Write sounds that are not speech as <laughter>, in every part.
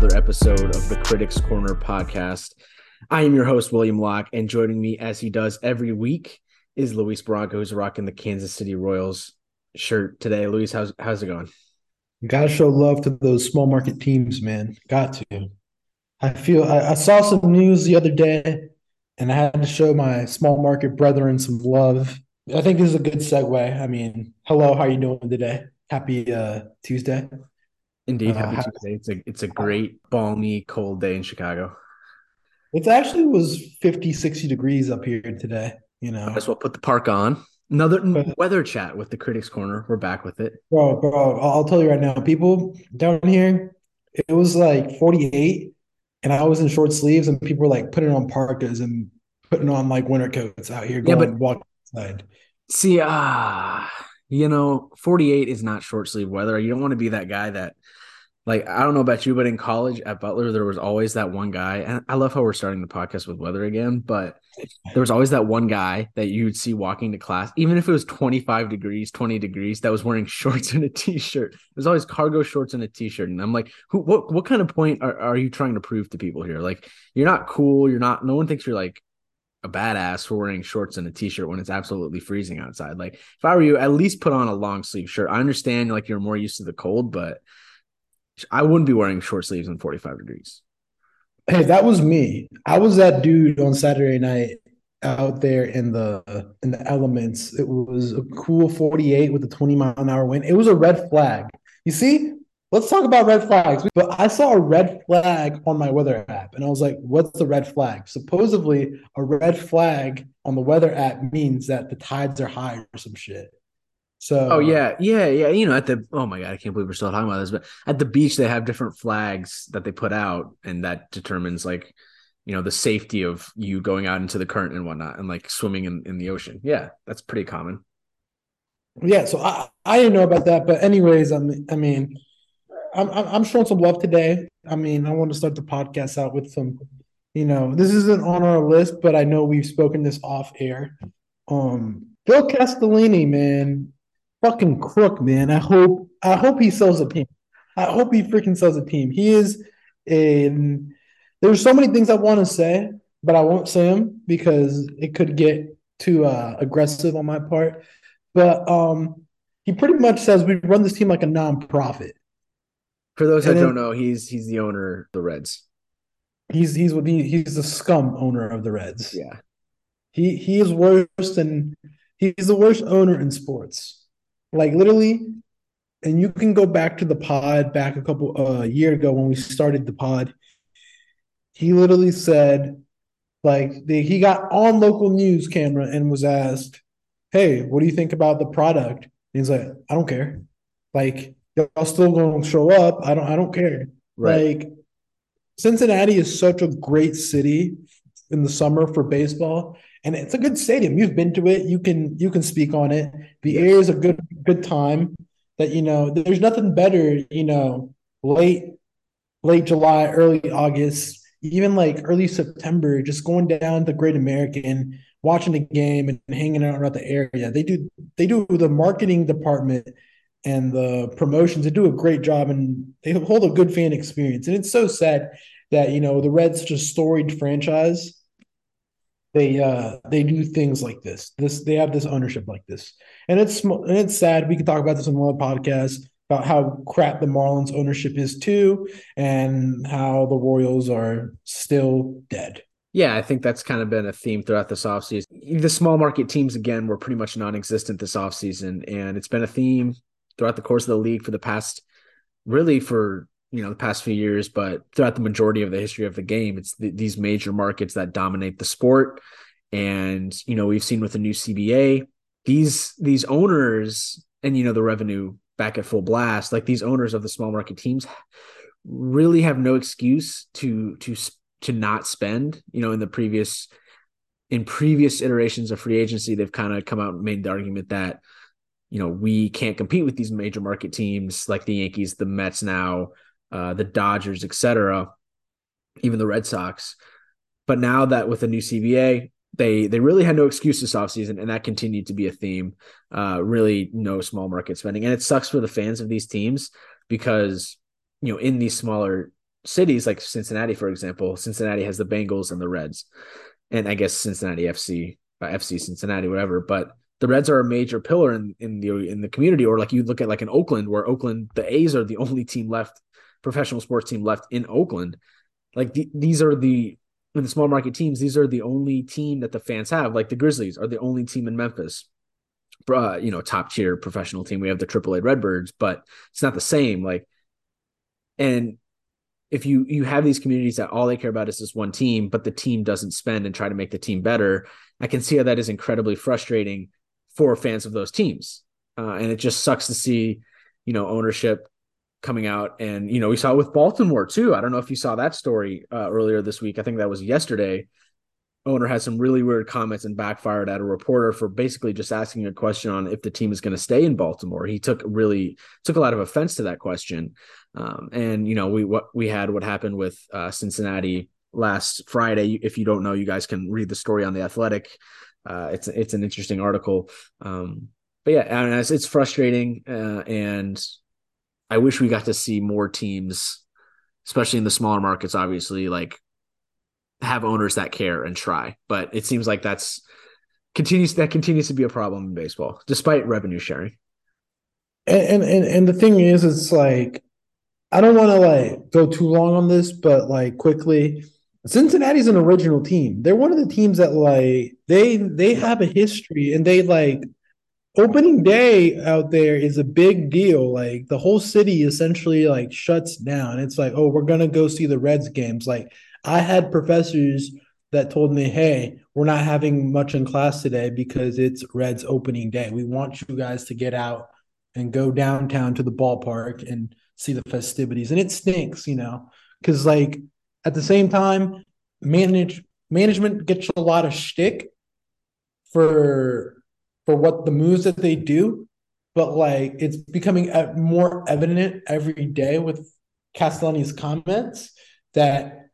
another episode of the Critics Corner podcast. I am your host, William Locke, and joining me as he does every week is Luis Bronco, who's rocking the Kansas City Royals shirt today. Luis, how's how's it going? Got to show love to those small market teams, man. Got to. I feel I, I saw some news the other day, and I had to show my small market brethren some love. I think this is a good segue. I mean, hello, how are you doing today? Happy uh, Tuesday. Indeed, Uh, happy how- Tuesday. It's a it's a great balmy cold day in Chicago. It actually was 50, 60 degrees up here today. You know, Might as well put the park on. Another weather chat with the Critics Corner. We're back with it. bro, bro. I'll tell you right now, people down here, it was like 48, and I was in short sleeves, and people were like putting on parkas and putting on like winter coats out here, Yeah, going but- walking outside. See, ah, you know, 48 is not short sleeve weather. You don't want to be that guy that, like, I don't know about you, but in college at Butler, there was always that one guy. And I love how we're starting the podcast with weather again, but there was always that one guy that you would see walking to class, even if it was 25 degrees, 20 degrees, that was wearing <laughs> shorts and a t shirt. There's always cargo shorts and a t shirt. And I'm like, who, what, what kind of point are, are you trying to prove to people here? Like, you're not cool. You're not, no one thinks you're like, a badass for wearing shorts and a t-shirt when it's absolutely freezing outside. Like if I were you, at least put on a long sleeve shirt. I understand like you're more used to the cold, but I wouldn't be wearing short sleeves in 45 degrees. Hey, that was me. I was that dude on Saturday night out there in the in the elements. It was a cool 48 with a 20 mile an hour wind. It was a red flag. You see? Let's talk about red flags. But I saw a red flag on my weather app and I was like, what's the red flag? Supposedly, a red flag on the weather app means that the tides are high or some shit. So Oh yeah, yeah, yeah. You know, at the oh my god, I can't believe we're still talking about this, but at the beach they have different flags that they put out, and that determines like you know the safety of you going out into the current and whatnot, and like swimming in, in the ocean. Yeah, that's pretty common. Yeah, so I I didn't know about that, but anyways, I mean, I mean, I'm I'm I'm showing some love today. I mean, I want to start the podcast out with some, you know, this isn't on our list, but I know we've spoken this off air. Um, Phil Castellini, man, fucking crook, man. I hope I hope he sells a team. I hope he freaking sells a team. He is in. There's so many things I want to say, but I won't say them because it could get too uh, aggressive on my part. But um, he pretty much says we run this team like a nonprofit. For those that then- don't know, he's he's the owner of the Reds. He's he's he, he's the scum owner of the Reds. Yeah. He he is worse than he's the worst owner in sports. Like literally, and you can go back to the pod back a couple uh year ago when we started the pod. He literally said, like the, he got on local news camera and was asked, "Hey, what do you think about the product?" And he's like, "I don't care. Like y'all still gonna show up. I don't I don't care." Like Cincinnati is such a great city in the summer for baseball, and it's a good stadium. You've been to it. You can you can speak on it. The air is a good good time. That you know, there's nothing better. You know, late late July, early August, even like early September, just going down to Great American, watching the game and hanging out around the area. They do they do the marketing department and the promotions. They do a great job and they hold a good fan experience. And it's so sad that you know the Reds, such a storied franchise, they uh they do things like this. This they have this ownership like this, and it's and it's sad. We could talk about this on another podcast about how crap the Marlins ownership is too, and how the Royals are still dead. Yeah, I think that's kind of been a theme throughout this offseason. The small market teams, again, were pretty much non existent this offseason. And it's been a theme throughout the course of the league for the past, really for, you know, the past few years, but throughout the majority of the history of the game. It's th- these major markets that dominate the sport. And, you know, we've seen with the new CBA, these, these owners and, you know, the revenue back at full blast, like these owners of the small market teams really have no excuse to, to, to not spend. You know, in the previous in previous iterations of free agency, they've kind of come out and made the argument that you know we can't compete with these major market teams like the Yankees, the Mets now, uh, the Dodgers, etc. Even the Red Sox. But now that with the new CBA, they they really had no excuse this offseason, and that continued to be a theme. Uh, really, no small market spending, and it sucks for the fans of these teams because you know in these smaller cities like Cincinnati, for example, Cincinnati has the Bengals and the Reds, and I guess Cincinnati FC, uh, FC Cincinnati, whatever. But the Reds are a major pillar in, in the in the community. Or like you look at like in Oakland, where Oakland the A's are the <laughs> only team left, professional sports team left in Oakland. Like the, these are the in the small market teams, these are the only team that the fans have. Like the Grizzlies are the only team in Memphis. Uh, you know, top tier professional team. We have the AAA Redbirds, but it's not the same. Like, and if you you have these communities that all they care about is this one team, but the team doesn't spend and try to make the team better, I can see how that is incredibly frustrating for fans of those teams. Uh, and it just sucks to see, you know, ownership coming out, and you know, we saw it with Baltimore too. I don't know if you saw that story uh, earlier this week. I think that was yesterday. Owner had some really weird comments and backfired at a reporter for basically just asking a question on if the team is going to stay in Baltimore. He took really took a lot of offense to that question. Um, and you know, we what we had what happened with uh, Cincinnati last Friday. If you don't know, you guys can read the story on the Athletic. Uh, it's it's an interesting article. Um, but yeah, and it's, it's frustrating, uh, and I wish we got to see more teams, especially in the smaller markets. Obviously, like have owners that care and try. But it seems like that's continues that continues to be a problem in baseball, despite revenue sharing. And and and the thing is, it's like I don't want to like go too long on this, but like quickly, Cincinnati's an original team. They're one of the teams that like they they have a history and they like opening day out there is a big deal. Like the whole city essentially like shuts down. It's like, oh, we're gonna go see the Reds games. Like I had professors that told me, hey, we're not having much in class today because it's Reds opening day. We want you guys to get out and go downtown to the ballpark and see the festivities. And it stinks, you know, because like at the same time, manage management gets a lot of shtick for for what the moves that they do, but like it's becoming more evident every day with Castellini's comments that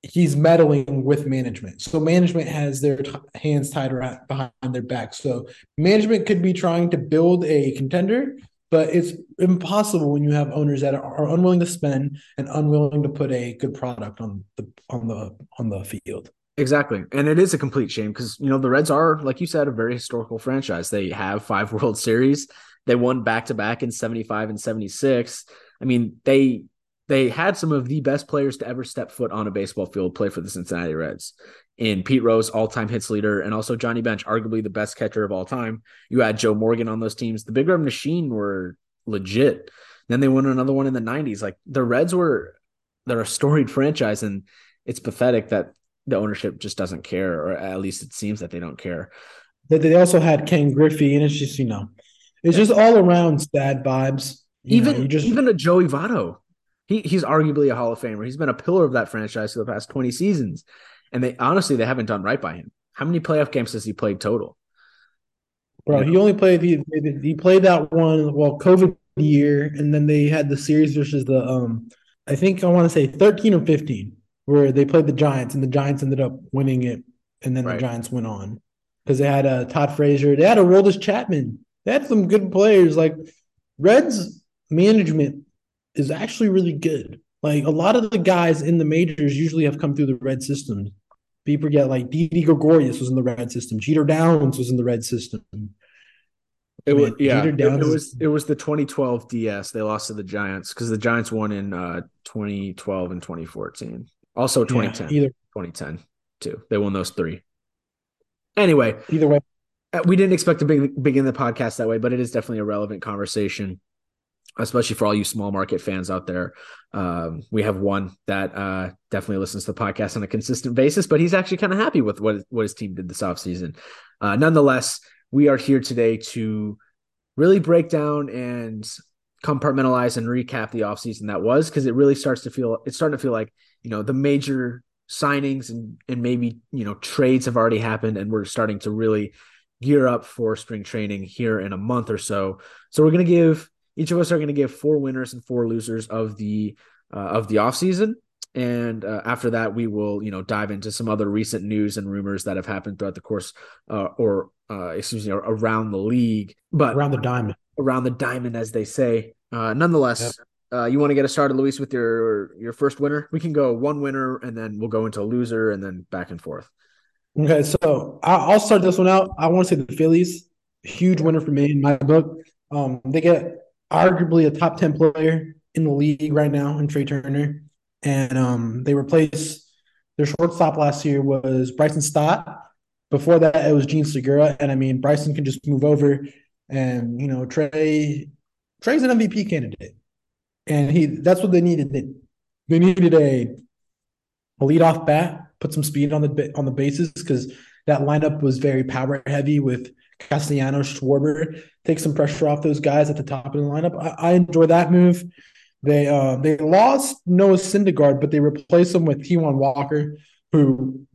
he's meddling with management. So management has their t- hands tied around behind their back. So management could be trying to build a contender, but it's impossible when you have owners that are unwilling to spend and unwilling to put a good product on the on the on the field. Exactly. And it is a complete shame because, you know, the Reds are, like you said, a very historical franchise. They have five <laughs> World Series. They won back to back in 75 and 76. I mean, they they had some of the best players to ever step foot on a baseball field play for the Cincinnati Reds. In Pete Rose, all-time hits leader, and also Johnny Bench, arguably the best catcher of all time. You had Joe Morgan on those teams. The Big Red Machine were legit. Then they won another one in the 90s. Like the Reds were they're a storied franchise, and it's pathetic that the ownership just doesn't care, or at least it seems that they don't care. That they also had Ken Griffey, and it's just, you know, it's just all around sad vibes. You even know, just, even a Joey Votto he he's arguably a Hall of Famer. He's been a pillar of that franchise for the past 20 seasons. And they honestly they haven't done right by him. How many playoff games has he played total? Bro, you know? he only played he he played that one well COVID year and then they had the series versus the um I think I want to say 13 or 15 where they played the Giants and the Giants ended up winning it and then right. the Giants went on because they had a uh, Todd Frazier, they had a Aroldis Chapman. They had some good players like Reds management is actually really good. Like a lot of the guys in the majors usually have come through the red system. People get like Didi Gregorius was in the red system. Jeter Downs was in the red system. It was yeah. It, it, was it was the 2012 DS. They lost to the Giants because the Giants won in uh, 2012 and 2014. Also 2010. Yeah, either 2010 too. They won those three. Anyway, either way, uh, we didn't expect to begin the podcast that way, but it is definitely a relevant conversation especially for all you small market fans out there. Um, we have one that uh, definitely listens to the podcast on a consistent basis, but he's actually kind of happy with what, what his team did this offseason. Uh, nonetheless, we are here today to really break down and compartmentalize and recap the offseason that was because it really starts to feel it's starting to feel like you know the major signings and and maybe you know trades have already happened and we're starting to really gear up for spring training here in a month or so so we're going to give each of us are going to give four winners and four losers of the uh, of the offseason. And uh, after that, we will, you know, dive into some other recent news and rumors that have happened throughout the course, uh, or uh, excuse me, around the league, but around the diamond, around the diamond, as they say. Uh, nonetheless, yep. Uh, you want to get us started, Luis, with your your first winner? We can go one winner, and then we'll go into a loser, and then back and forth. Okay, so I'll start this one out. I want to say the Phillies, huge winner for me in my book. Um, they get arguably a top ten player in the league right now in Trea Turner, and um, they replace their shortstop last year was Bryson Stott. Before that, it was Jean Segura, and I mean Bryson can just move over, and you know Trea Trea's an MVP candidate, and he that's what they needed. They, they needed a a leadoff bat, put some speed on the on the bases because that lineup was very power heavy with Castellanos, Schwarber. Take some pressure off those guys at the top of the lineup. I, I enjoy that move. They uh, they lost Noah Syndergaard, but they replaced him with Taijuan Walker, who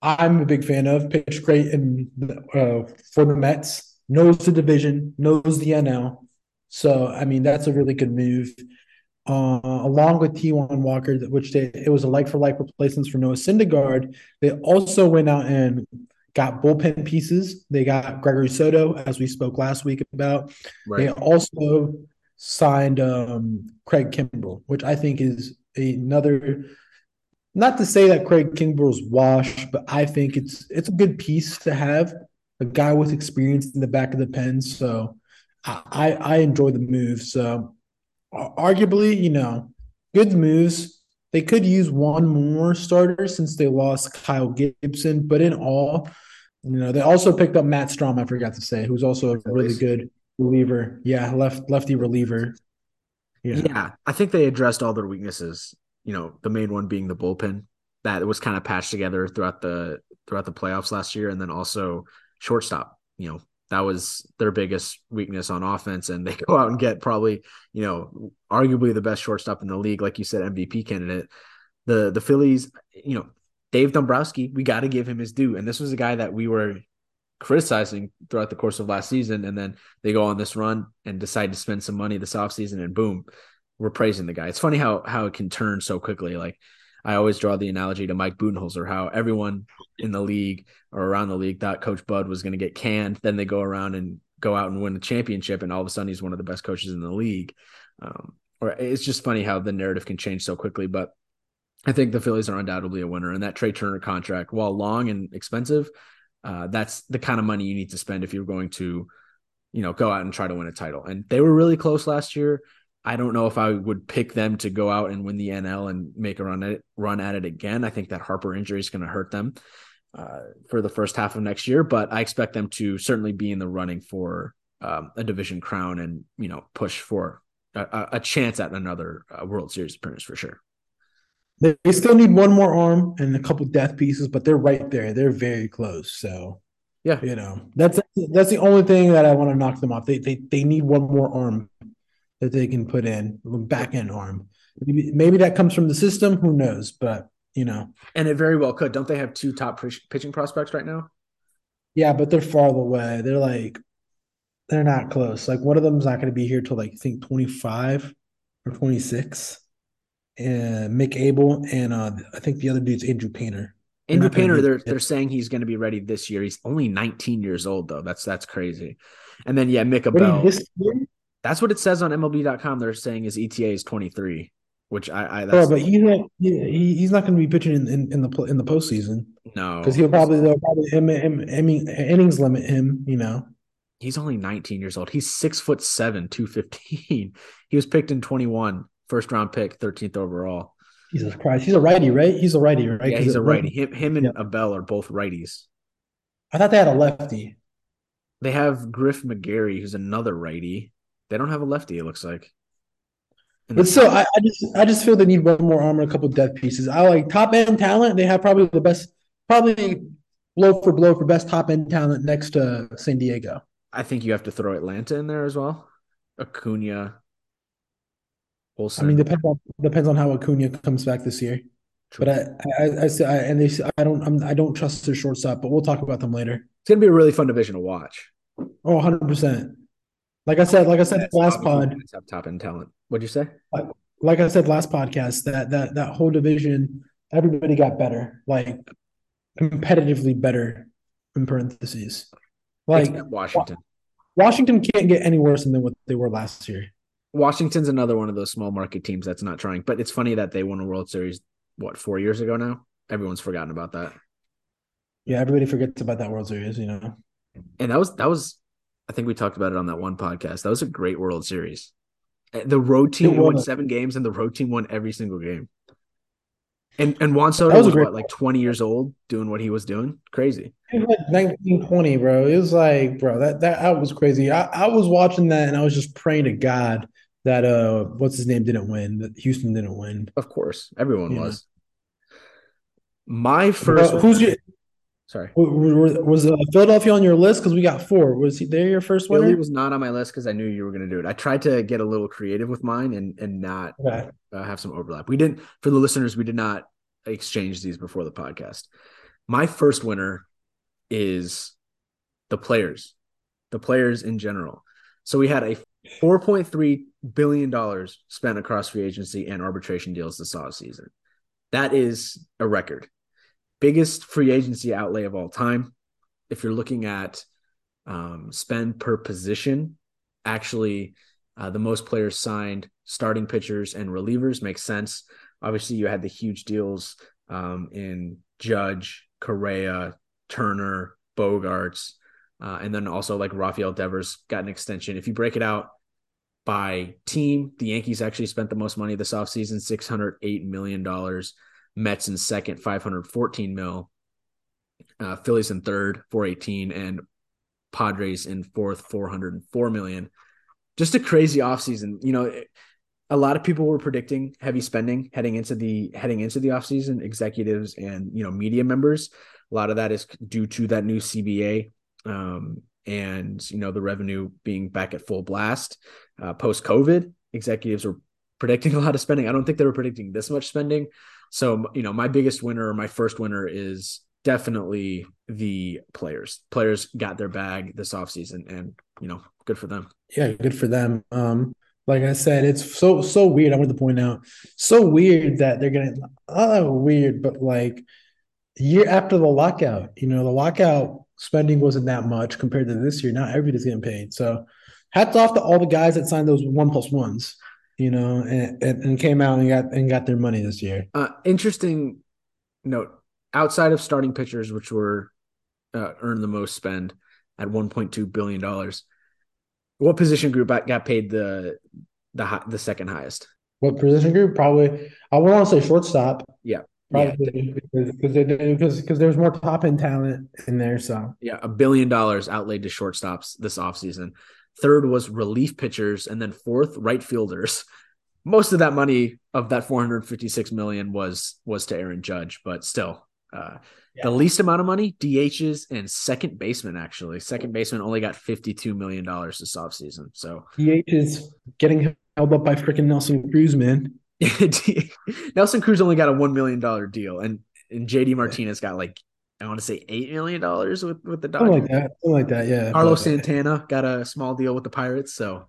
I'm a big fan of. Pitched great in uh, for the Mets. Knows the division, knows the NL. So I mean that's a really good move. Uh, along with Taijuan Walker, which they it was a like for like replacements for Noah Syndergaard. They also went out and got bullpen pieces. They got Gregory Soto, as we spoke last week about. Right. They also signed um, Craig Kimbrel, which I think is another. Not to say that Craig Kimbrel's washed, but I think it's it's a good piece to have a guy with experience in the back of the pen. So I I enjoy the move. So arguably, you know, good moves. They could use one more starter since they lost Kyle Gibson, but in all, you know, they also picked up Matt Strahm. I forgot to say, who's also a really good reliever. Yeah, left lefty reliever. Yeah. yeah, I think they addressed all their weaknesses. You know, the main one being the bullpen that was kind of patched together throughout the throughout the playoffs last year, and then also shortstop. You know, that was their biggest weakness on offense, and they <laughs> go out and get probably you know arguably the best shortstop in the league, like you said, MVP candidate. The the Phillies, you know, Dave Dombrowski, we got to give him his due, and this was a guy that we were criticizing throughout the course of last season, and then they go on this run and decide to spend some money this offseason, and boom, we're praising the guy. It's funny how how it can turn so quickly, like. I always draw the analogy to Mike Budenholzer, how everyone in the league or around the league thought Coach Bud was going to get canned. Then they go around and go out and win the championship, and all of a sudden he's one of the best coaches in the league. Um, or it's just funny how the narrative can change so quickly. But I think the Phillies are undoubtedly a winner, and that Trea Turner contract, while long and expensive, uh, that's the kind of money you need to spend if you're going to, you know, go out and try to win a title. And they were really close last year. I don't know if I would pick them to go out and win the NL and make a run at it, run at it again. I think that Harper injury is going to hurt them uh, for the first half of next year, but I expect them to certainly be in the running for um, a division crown and you know push for a, a chance at another uh, World Series appearance for sure. They still need one more arm and a couple death pieces, but they're right there. They're very close. So yeah, you know that's that's the only thing that I want to knock them off. They they they need one more arm that they can put in back end arm. Maybe, maybe that comes from the system. Who knows? But you know, and it very well could. Don't they have two top pitching prospects right now? Yeah, but they're far away. They're like they're not close. Like one of them's not going to be here till like I think twenty five or twenty six. And Mick Abel and uh, I think the other dude's Andrew Painter. Andrew Painter, they're they're saying he's going to be ready this year. He's only 19 years old though. That's that's crazy. And then yeah, Mick Abel. This year? That's what it says on MLB.com. They're saying his ETA is 23, which I, I that's, oh, but he's not he, he's not going to be pitching in, in, in, the in the postseason. No, because he'll probably they'll probably him, him, him, innings limit him. You know, he's only 19 years old. He's six foot seven, 215. <laughs> He was picked in 21, first round pick, 13th overall. Jesus Christ, he's a righty, right? He's a righty, right? Yeah, he's a righty. Him, him and yeah. Abel are both righties. I thought they had a lefty. They have Griff McGarry, who's another righty. They don't have a lefty. It looks like. But still, I, I, just I just feel they need one more armor, a couple death pieces. I like top end talent. They have probably the best, probably blow for blow for best top end talent next to San Diego. I think you have to throw Atlanta in there as well. Acuna. I mean, depends on depends on how Acuna comes back this year. True. But I, I, I, I, and they, I don't, I'm, I don't trust their shortstop. But we'll talk about them later. It's gonna be a really fun division to watch. Oh, 100 percent. Like I said, like I said last pod, have top end talent. What'd you say? Like, like I said last podcast, that that that whole division, everybody got better, like competitively better. In parentheses, like Washington. Washington can't get any worse than what they were last year. Washington's another one of those small market teams that's not trying, but it's funny that they won a World Series what four years ago now. Everyone's forgotten about that. Yeah, everybody forgets about that World Series, you know. And that was that was, I think we talked about it on that one podcast. That was a great World Series. The road team won seven games, and the road team won every single game. And and Juan Soto was, was what, like twenty years old doing what he was doing. Crazy. It was like 1920, bro. It was like, bro, that that, that was crazy. I, I was watching that and I was just praying to God that uh what's his name didn't win, that Houston didn't win. Of course. Everyone was. My first who's your sorry. Was uh, Philadelphia on your list? Because we got four. Was he there your first one? Philly was not on my list because I knew you were going to do it. I tried to get a little creative with mine and and not okay. uh, have some overlap. We didn't for the listeners. We did not exchange these before the podcast. My first winner is the players, the players in general. So we had a 4.3 billion dollars spent across free agency and arbitration deals this off season. That is a record. Biggest free agency outlay of all time. If you're looking at um, spend per position, actually, uh, the most players signed starting pitchers and relievers makes sense. Obviously, you had the huge deals um, in Judge, Correa, Turner, Bogaerts, uh, and then also like Rafael Devers got an extension. If you break it out by team, the Yankees actually spent the most money this offseason, $608 million. Mets in second, 514 mil. Uh, Phillies in third, 418, and Padres in fourth, 404 million. Just a crazy offseason. You know, a lot of people were predicting heavy spending heading into the heading into the offseason executives and you know media members a lot of that is due to that new cba um, and you know the revenue being back at full blast uh, post covid executives were predicting a lot of spending i don't think they were predicting this much spending so you know my biggest winner my first winner is definitely the players players got their bag this offseason and you know good for them yeah good for them um like I said, it's so so weird. I wanted to point out so weird that they're getting uh, weird, but like year after the lockout, you know, the lockout spending wasn't that much compared to this year. Now everybody's getting paid. So hats off to all the guys that signed those one plus ones, you know, and, and, came out and got and got their money this year. Uh, interesting note: outside of starting pitchers, which were uh, earned the most spend at 1.2 billion dollars what position group got paid the the high, the second highest? What position group? Probably I would want to say shortstop. Yeah. Probably yeah. because because because there's more top end talent in there. So yeah, a billion dollars outlaid to shortstops this offseason. Third was relief pitchers, and then fourth, right fielders. Most of that money of that 456 million was was to Aaron Judge, but still, uh, yeah. The least amount of money, DHs and second baseman, actually. Second baseman only got $52 million this offseason. So DH is getting held up by freaking Nelson Cruz, man. <laughs> Nelson Cruz only got a $1 million deal. And, and JD Martinez got like, I want to say $8 million with, with the Dodgers. Something like that. Something like that. Yeah. Carlos Santana got a small deal with the Pirates. So,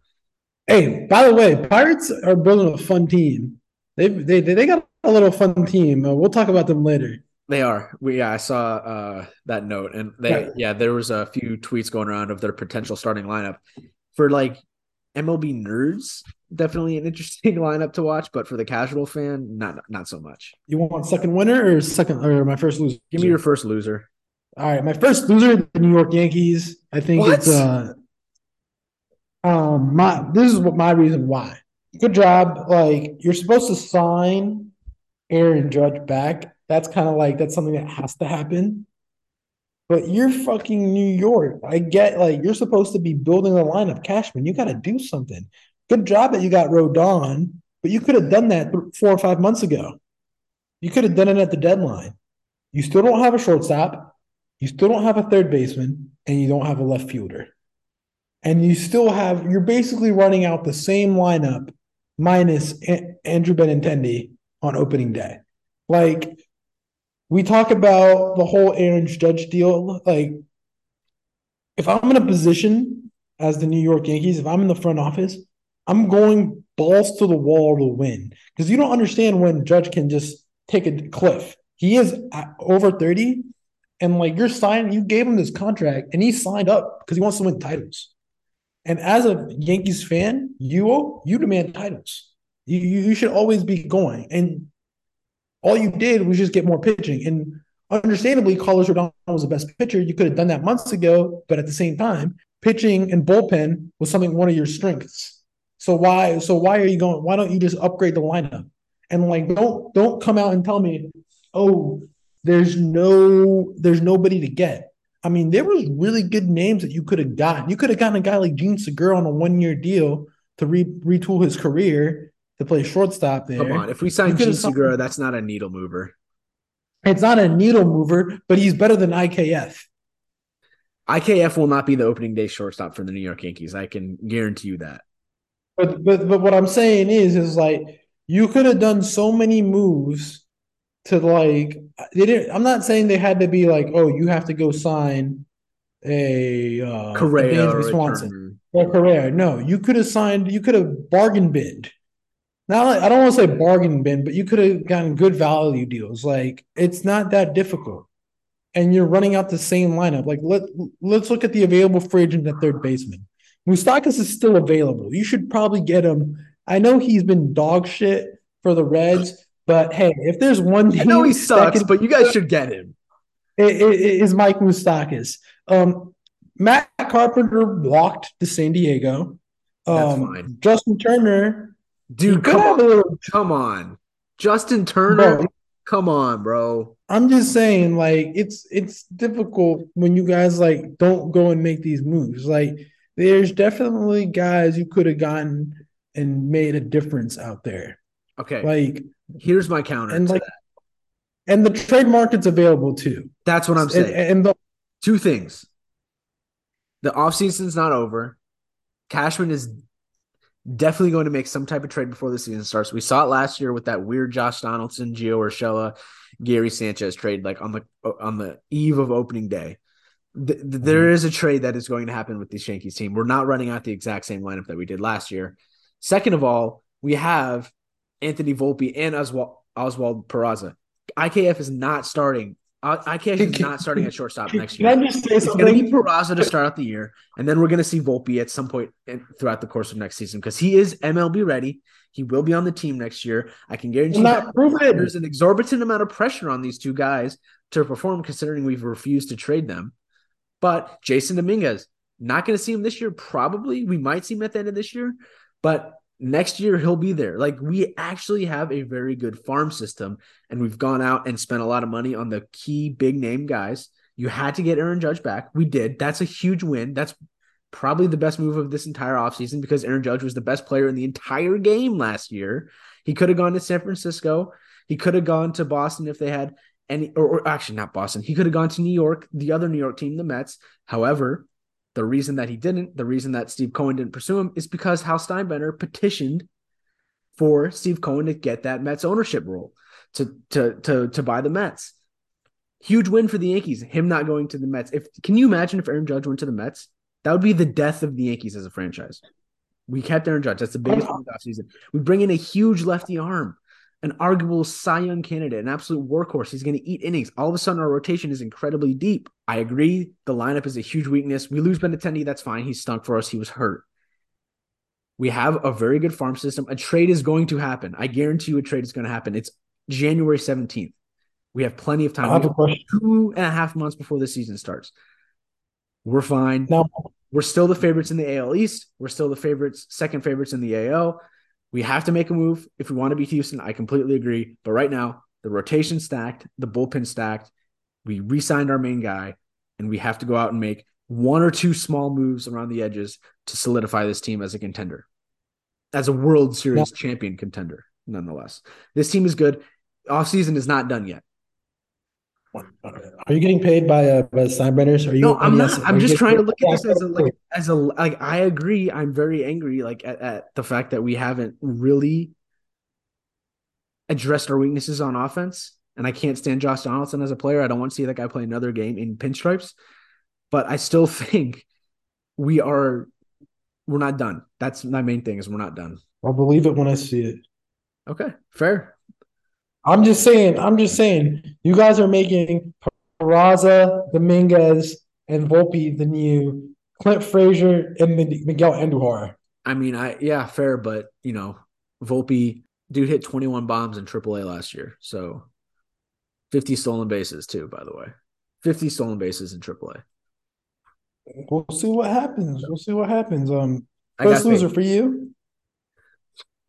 hey, by the way, Pirates are building a fun team. They, they, they got a little fun team. Uh, we'll talk about them later. They are. We yeah, I saw uh, that note, and they yeah. yeah, there was a few tweets going around of their potential starting lineup for like MLB nerds. Definitely an interesting <laughs> lineup to watch, but for the casual fan, not not so much. You want second winner or second or my first loser? Give me your first loser. All right, my first loser, the New York Yankees. I think what? it's uh um my this is what my reason why. Good job. Like you're supposed to sign Aaron Judge back that's kind of like that's something that has to happen. But you're fucking New York. I get like you're supposed to be building a lineup, Cashman. You got to do something. Good job that you got Rodon, but you could have done that four or five months ago. You could have done it at the deadline. You still don't have a shortstop. You still don't have a third baseman, and you don't have a left fielder. And you still have you're basically running out the same lineup minus a- Andrew Benintendi on opening day. Like we talk about the whole Aaron Judge deal. Like, if I'm in a position as the New York Yankees, if I'm in the front office, I'm going balls to the wall to win because you don't understand when Judge can just take a cliff. He is over 30, and like you're signing, you gave him this contract, and he signed up because he wants to win titles. And as a Yankees fan, you you demand titles. You, you should always be going. And all you did was just get more pitching. And understandably, Carlos Rodon was the best pitcher. You could have done that months ago, but at the same time, pitching and bullpen was something one of your strengths. So why so why are you going? Why don't you just upgrade the lineup? And like don't don't come out and tell me, oh, there's no there's nobody to get. I mean, there was really good names that you could have gotten. You could have gotten a guy like Jean Segura on a one year deal to re- retool his career to play shortstop there. Come on, if we sign Jean Segura, that's not a needle mover. It's not a needle mover, but he's better than IKF. IKF will not be the opening day shortstop for the New York Yankees. I can guarantee you that. But but but what I'm saying is is like you could have done so many moves to like they didn't I'm not saying they had to be like, oh, you have to go sign a uh Correa a Swanson or Correa. No, you could have signed you could have bargain bid not like, I don't want to say bargain bin, but you could have gotten good value deals. Like it's not that difficult. And you're running out the same lineup. Like let let's look at the available fridge in the third baseman. Moustakas is still available. You should probably get him. I know he's been dog shit for the Reds, but hey, if there's one team I know he sucks, can, but you guys should get him. It, it, it is Mike Moustakas. Um, Matt Carpenter walked to San Diego. Um, Justin Turner Dude, come on. Little... come on. Justin Turner, bro, come on, bro. I'm just saying, like, it's it's difficult when you guys like don't go and make these moves. Like, there's definitely guys you could have gotten and made a difference out there. Okay. Like, here's my counter and like, that. And the trade market's available too. That's what I'm saying. And, and the two things. The offseason's not over. Cashman is definitely going to make some type of trade before the season starts. We saw it last year with that weird Josh Donaldson, Gio Urshela, Gary Sanchez trade, like on the on the eve of opening day. Th- there mm-hmm. a trade that is going to happen with the Yankees team. We're not running out the exact same lineup that we did last year. Second of all, we have Anthony Volpe and Oswald, Oswald Peraza. IKF is not starting IKF is not starting at shortstop next year. Can I just it's going to be Peraza to start out the year, and then we're going to see Volpe at some point in, throughout the course of next season because he is MLB ready. He will be on the team next year. I can guarantee that there's an exorbitant amount of pressure on these two guys to perform, considering we've refused to trade them. But Jasson Dominguez, not going to see him this year. Probably we might see him at the end of this year, but next year he'll be there. Like we actually have a very good farm system, and we've gone out and spent a lot of money on the key big name guys. You had to get Aaron Judge back. We did. That's a huge win. That's probably the best move of this entire offseason because Aaron Judge was the best player in the entire game last year. He could have gone to San Francisco. He could have gone to Boston if they had any, or, or actually not Boston. He could have gone to New York, the other New York team, the Mets. However, the reason that he didn't, the reason that Steve Cohen didn't pursue him is because Hal Steinbrenner petitioned for Steve Cohen to get that Mets ownership role to to to to buy the Mets. Huge win for the Yankees. Him not going to the Mets. If can you imagine if Aaron Judge went to the Mets? That would be the death of the Yankees as a franchise. We kept Aaron Judge. That's the biggest thing off season. We bring in a huge lefty arm an arguable Cy Young candidate, an absolute workhorse. He's going to eat innings. All of a sudden, our rotation is incredibly deep. I agree. The lineup is a huge weakness. We lose Benintendi. That's fine. He stunk for us. He was hurt. We have a very good farm system. A trade is going to happen. I guarantee you a trade is going to happen. It's January 17th. We have plenty of time. Two and a half months before the season starts. We're fine. No. We're still the favorites in the AL East. We're still the favorites, second favorites in the AL. We have to make a move if we want to beat Houston. I completely agree. But right now, the rotation stacked, the bullpen stacked. We re signed our main guy, and we have to go out and make one or two small moves around the edges to solidify this team as a contender, as a World Series yeah. champion contender, nonetheless. This team is good. Offseason is not done yet. Are you getting paid by uh by Steinbrenners? Are you? No, I'm not. I'm just trying to look at this as a like as a like. I agree. I'm very angry like at, at the fact that we haven't really addressed our weaknesses on offense, and I can't stand Josh Donaldson as a player. I don't want to see that guy play another game in pinstripes, but I still <laughs> think we are. We're not done. That's my main thing. Is we're not done. I'll believe it when I see it. Okay, fair. I'm just saying, I'm just saying, you guys are making Peraza, Dominguez, and Volpe the new Clint Frazier, and Miguel Andujar. I mean, I yeah, fair, but you know, Volpe, dude hit 21 bombs in AAA last year, so 50 stolen bases too. By the way, 50 stolen bases in AAA. We'll see what happens. We'll see what happens. Um, first loser faith. for you.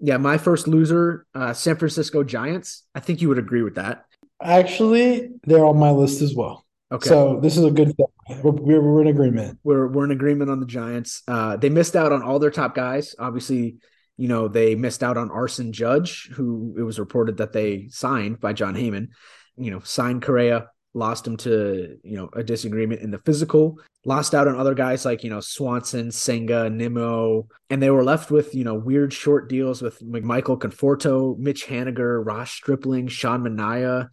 Yeah, my first loser, uh, San Francisco Giants. I think you would agree with that. Actually, they're on my list as well. Okay. So this is a good thing. We're, we're, we're in agreement. We're, we're in agreement on the Giants. Uh, they missed out on all their top guys. Obviously, you know, they missed out on Aaron Judge, who it was reported that they signed by Jon Heyman. You know, signed Correa, lost him to, you know, a disagreement in the physical, lost out on other guys like, you know, Swanson, Senga, Nimmo, and they were left with, you know, weird short deals with Michael Conforto, Mitch Haniger, Ross Stripling, Sean Manaea.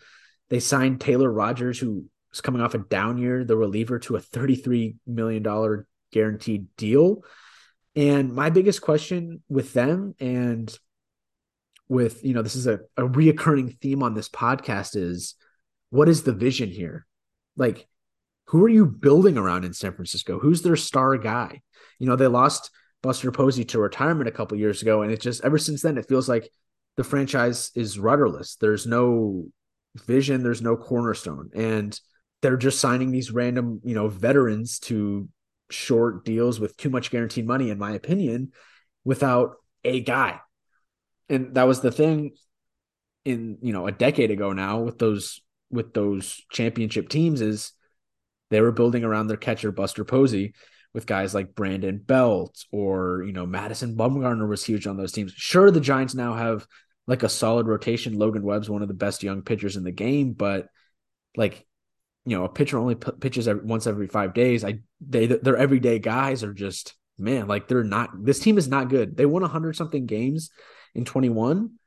They signed Taylor Rogers, who was coming off a down year, the reliever, to a $33 million guaranteed deal. And my biggest question with them and with, you know, this is a, a reoccurring theme on this podcast is what is the vision here? Like, who are you building around in San Francisco? Who's their star guy? You know, they lost Buster Posey to retirement a couple years ago, and it just ever since then it feels like the franchise is rudderless. There's no vision, there's no cornerstone, and they're just signing these random, you know, veterans to short deals with too much guaranteed money, in my opinion, without a guy. And that was the thing in you know a decade ago now with those with those championship teams is they were building around their catcher Buster Posey with guys like Brandon Belt or you know Madison Bumgarner was huge on those teams. Sure, the Giants now have like a solid rotation. Logan Webb's one of the best young pitchers in the game, but like you know, a pitcher only p- pitches every, once every five days. I they their everyday guys are just man, like they're not. This team is not good. They won hundred something games in twenty one,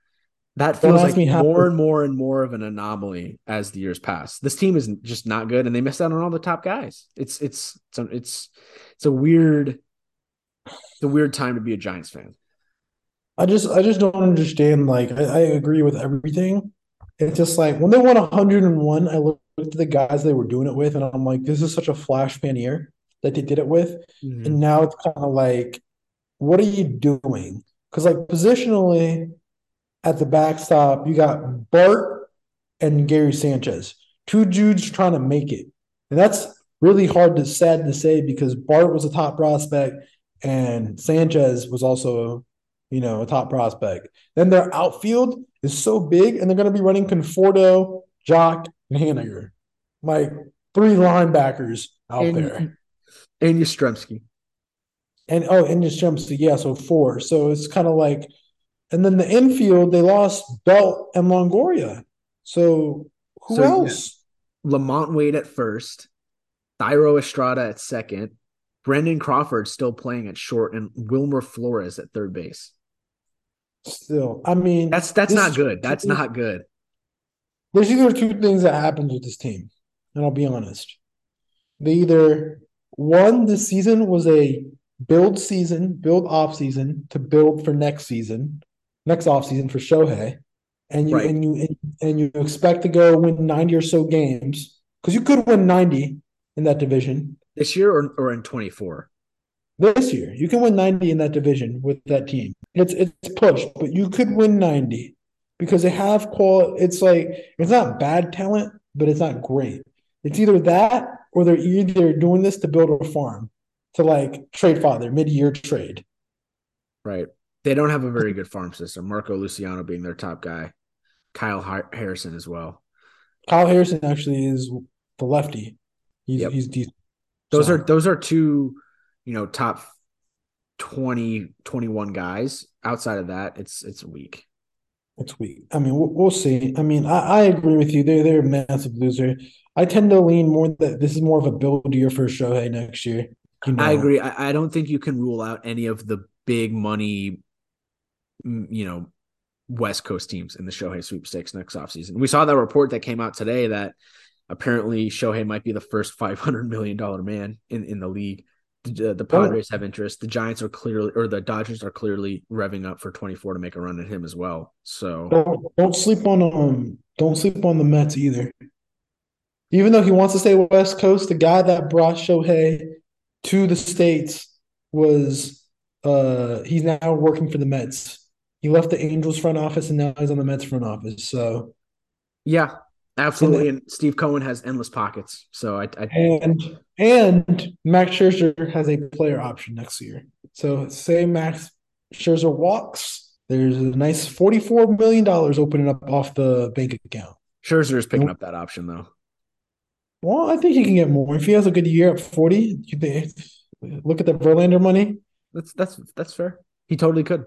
that feels like more and more and more of an anomaly as the years pass. This team is just not good, and they missed out on all the top guys. It's it's it's a, it's, it's a weird, it's a weird time to be a Giants fan. I just I just don't understand. Like I, I agree with everything. It's just like when they won 101, I looked at the guys they were doing it with, and I'm like, this is such a flash fan year that they did it with, mm-hmm. and now it's kind of like, what are you doing? Because like positionally at the backstop, you got Bart and Gary Sanchez, two dudes trying to make it. And that's really hard to sad to say because Bart was a top prospect and Sanchez was also, you know, a top prospect. Then their outfield is so big and they're going to be running Conforto, Joc, and Haniger. Like three linebackers out and, there. And Yastrzemski. And oh, and Yastrzemski, yeah, so four. So it's kind of like – and then the infield, they lost Belt and Longoria. So who so, else? Yeah. LaMonte Wade at first, Thairo Estrada at second, Brandon Crawford still playing at short, and Wilmer Flores at third base. Still, I mean, that's that's not good. That's not good. There's either two things that happens with this team, and I'll be honest. They either one, this season was a build season, build off season to build for next season, next offseason for Shohei, and you right. and you and you expect to go win 90 or so games because you could win 90 in that division. This year or, or in 24 this year. You can win 90 in that division with that team. It's it's pushed but you could win 90 because they have qual it's like it's not bad talent but it's not great. It's either that or they're either doing this to build a farm to like trade father mid-year trade. Right they don't have a very good farm system. Marco Luciano being their top guy, Kyle Harrison as well. Kyle Harrison actually is the lefty. He's yep. he's decent. Those so. are those are two, you know, top 20, 21 guys. Outside of that, it's it's weak. It's weak. I mean, we'll, we'll see. I mean, I, I, agree with you. They're they're a massive loser. I tend to lean more that this is more of a build year for Shohei next year. You know? I agree. I, I don't think you can rule out any of the big money you know, West Coast teams in the Shohei sweepstakes next offseason. We saw that report that came out today that apparently Shohei might be the first $500 million man in, in the league. The, the Padres have interest. The Giants are clearly, or the Dodgers are clearly revving up for 24 to make a run at him as well. So don't, don't sleep on um, don't sleep on the Mets either. Even though he wants to stay West Coast, the guy that brought Shohei to the states was uh he's now working for the Mets. He left the Angels front office and now he's on the Mets front office. So yeah, absolutely. And, and Steve Cohen has endless pockets. So I, I and and Max Scherzer has a player option next year. So say Max Scherzer walks, there's a nice forty-four million dollars opening up off the bank account. Scherzer is picking up that option though. Well, I think he can get more if he has a good year at forty. Look at the Verlander money. That's that's that's fair. He totally could.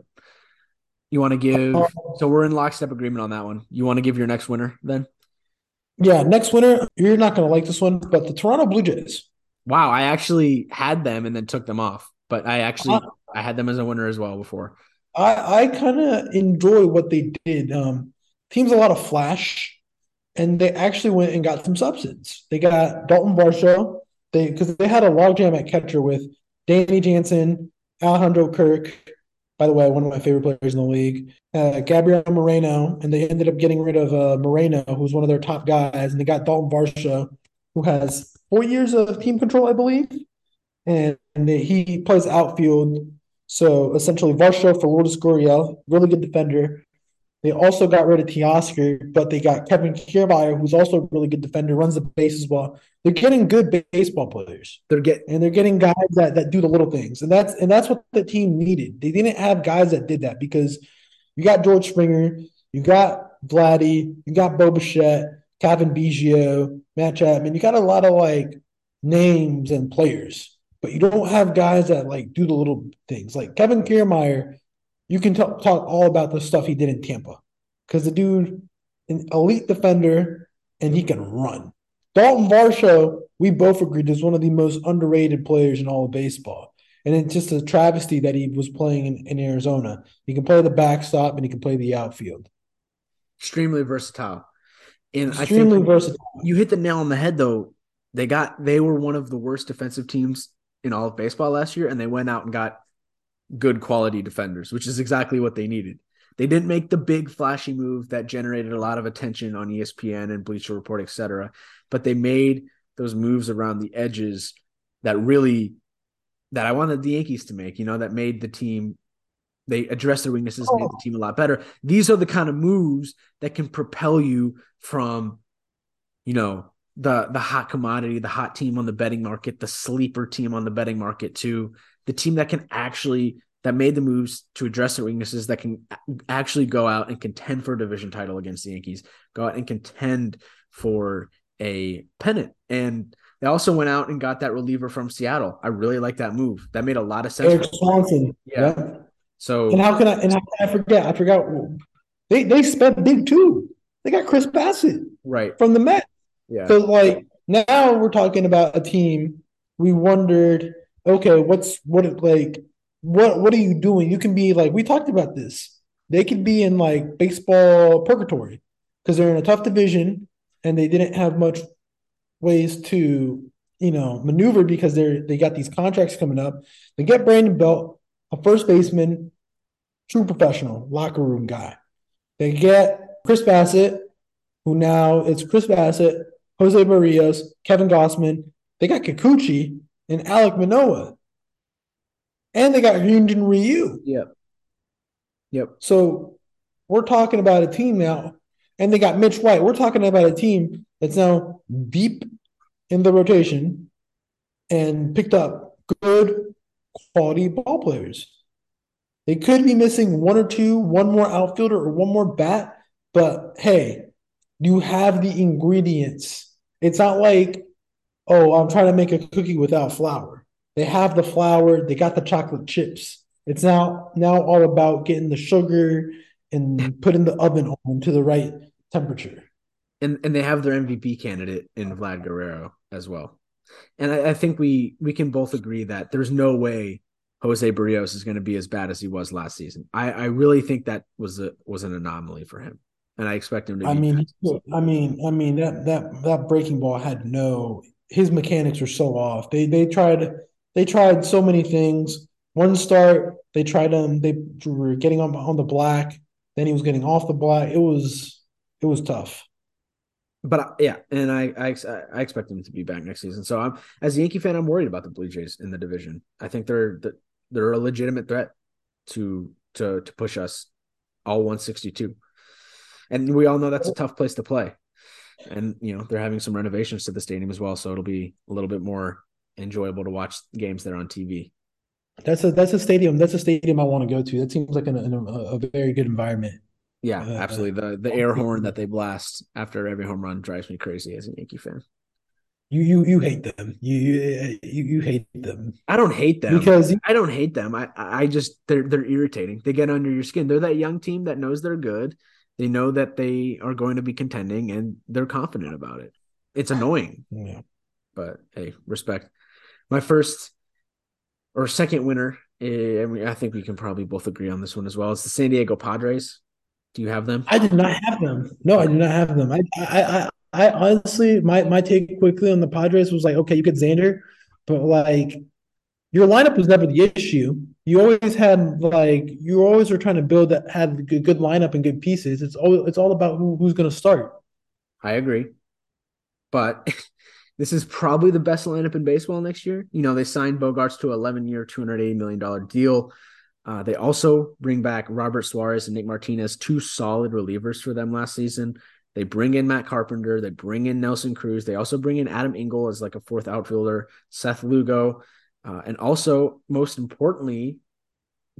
You want to give? Uh, so we're in lockstep agreement on that one. You want to give your next winner then? Yeah, next winner. You're not going to like this one, but the Toronto Blue Jays. Wow, I actually had them and then took them off, but I actually uh, I had them as a winner as well before. I I kind of enjoy what they did. Um, teams a lot of flash, and they actually went and got some substance. They got Dalton Varsho. They because they had a logjam at catcher with Danny Jansen, Alejandro Kirk, by the way, one of my favorite players in the league, uh, Gabriel Moreno, and they ended up getting rid of uh, Moreno, who's one of their top guys, and they got Dalton Varsho, who has four years of team control, I believe, and, and they, he plays outfield. So essentially, Varsho for Lourdes Gurriel, really good defender, they also got rid of Teoscar, but they got Kevin Kiermaier, who's also a really good defender, runs the bases well. They're getting good baseball players. They're getting and they're getting guys that that do the little things, and that's and that's what the team needed. They didn't have guys that did that because you got George Springer, you got Vladdy, you got Bo Cavan Biggio, Matt Chapman. You got a lot of like names and players, but you don't have guys that like do the little things. Like Kevin Kiermaier you can t- talk all about the stuff he did in Tampa because the dude, an elite defender, and he can run. Dalton Varsho, we both agreed, is one of the most underrated players in all of baseball. And it's just a travesty that he was playing in, in Arizona. He can play the backstop and he can play the outfield. Extremely versatile. And Extremely versatile. You hit the nail on the head, though. They got they were one of the worst defensive teams in all of baseball last year, and they went out and got good quality defenders, which is exactly what they needed. They didn't make the big flashy move that generated a lot of attention on ESPN and Bleacher Report, etc. But they made those moves around the edges that really that I wanted the Yankees to make, you know, that made the team they addressed their weaknesses, made the oh. team a lot better. These are the kind of moves that can propel you from, you know, the the hot commodity, the hot team on the betting market, the sleeper team on the betting market to the team that can actually that made the moves to address their weaknesses that can actually go out and contend for a division title against the Yankees, go out and contend for a pennant. And they also went out and got that reliever from Seattle. I really like that move. That made a lot of sense. Swanson. Yeah. yeah. So and how can I and how can I forget? I forgot they they spent big too. They got Chris Bassitt right from the Mets. Yeah. So like now we're talking about a team we wondered okay, what's what like what what are you doing? You can be like we talked about this. They could be in like baseball purgatory because they're in a tough division and they didn't have much ways to you know maneuver because they're they got these contracts coming up. They get Brandon Belt, a first baseman, true professional, locker room guy. They get Chris Bassitt, who now it's Chris Bassitt, Jose Berrios, Kevin Gausman. They got Kikuchi, and Alek Manoah. And they got Hyunjin Ryu. Yep. Yep. So we're talking about a team now, and they got Mitch White. We're talking about a team that's now deep in the rotation and picked up good quality ball players. They could be missing one or two, one more outfielder or one more bat, but hey, you have the ingredients. It's not like oh, I'm trying to make a cookie without flour. They have the flour, they got the chocolate chips. It's now now all about getting the sugar and putting the oven on to the right temperature. And and they have their MVP candidate in Vlad Guerrero as well. And I, I think we we can both agree that there's no way Jose Berrios is going to be as bad as he was last season. I, I really think that was a was an anomaly for him, and I expect him to. I mean, I mean, I mean that that that breaking ball had no his mechanics are so off. They they tried they tried so many things. One start, they tried him. They were getting on on the black. Then he was getting off the black. It was it was tough. but uh, yeah, and I, I I expect him to be back next season. So I'm as a Yankee fan, I'm worried about the Blue Jays in the division. I think they're they're a legitimate threat to to to push us all 162, and we all know that's a tough place to play. And you know they're having some renovations to the stadium as well, so it'll be a little bit more enjoyable to watch games there on TV. That's a that's a stadium. That's a stadium I want to go to. That seems like an, an, a very good environment. Yeah, uh, absolutely. The the air horn that they blast after every home run drives me crazy as a Yankee fan. You you you hate them. You you you hate them. I don't hate them because I don't hate them. I I just they're they're irritating. They get under your skin. They're that young team that knows they're good. They know that they are going to be contending, and they're confident about it. It's annoying. Yeah. But hey, respect. My first or second winner, eh, I mean, I think we can probably both agree on this one as well. It's the San Diego Padres. Do you have them? I did not have them. No, I did not have them. I, I, I, I honestly, my my take quickly on the Padres was like, okay, you get Xander, but like your lineup was never the issue. You always had like you always were trying to build that had good, good lineup and good pieces. It's all it's all about who, who's going to start. I agree, but <laughs> this is probably the best lineup in baseball next year. You know, they signed Bogaerts to an 11 year, $280 million deal. Uh, they also bring back Robert Suarez and Nick Martinez, two solid relievers for them last season. They bring in Matt Carpenter. They bring in Nelson Cruz. They also bring in Adam Engel as like a fourth outfielder, Seth Lugo. Uh, and also, most importantly,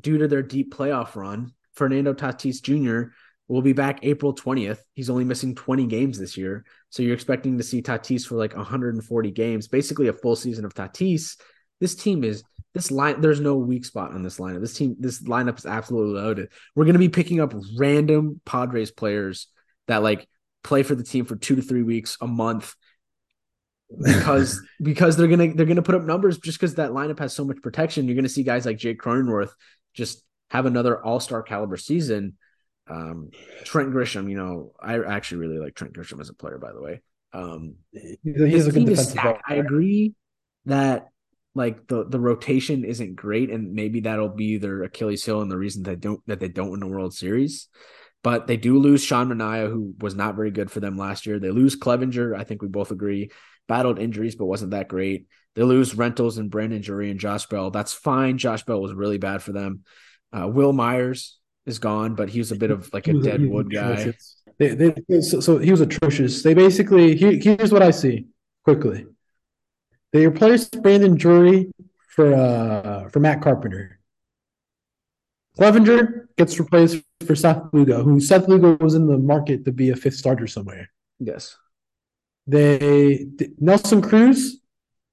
due to their deep playoff run, Fernando Tatis Jr. will be back April 20th. He's only missing 20 games this year. So you're expecting to see Tatis for like 140 games, basically a full season of Tatis. This team is this line there's no weak spot on this lineup. This team, this lineup is absolutely loaded. We're gonna be picking up random Padres players that like play for the team for two to three weeks, a month, because <laughs> because they're gonna they're gonna put up numbers just because that lineup has so much protection. You're gonna see guys like Jake Cronenworth just have another all star caliber season. Um, Trent Grisham, you know, I actually really like Trent Grisham as a player, by the way. Um, he's a good defensive I agree that like the the rotation isn't great, and maybe that'll be their Achilles heel and the reason they don't that they don't win the World Series. But they do lose Sean Manaea, who was not very good for them last year. They lose Clevinger. I think we both agree. Battled injuries, but wasn't that great. They lose Rentals and Brandon Drury and Josh Bell. That's fine. Josh Bell was really bad for them. Uh, Wil Myers is gone, but he was a bit of like a dead wood guy. They, they, so, so, he was atrocious. They basically here, here's what I see quickly. They replaced Brandon Drury for uh for Matt Carpenter. Clevinger gets replaced for Seth Lugo, who Seth Lugo was in the market to be a fifth starter somewhere. Yes. They Nelson Cruz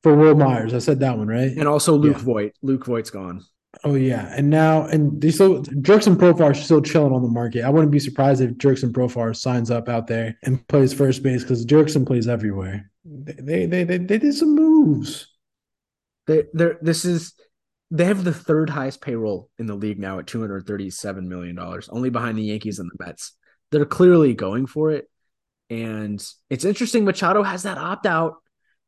for Wil Myers. I said that one right. And also Luke yeah. Voit. Luke Voit's gone. Oh yeah, and now and they still Jurickson Profar are still chilling on the market. I wouldn't be surprised if Jurickson Profar signs up out there and plays first base because Jurickson plays everywhere. They, they they they did some moves. They they this is they have the third highest payroll in the league now at two hundred thirty seven million dollars, only behind the Yankees and the Mets. They're clearly going for it, and it's interesting. Machado has that opt out,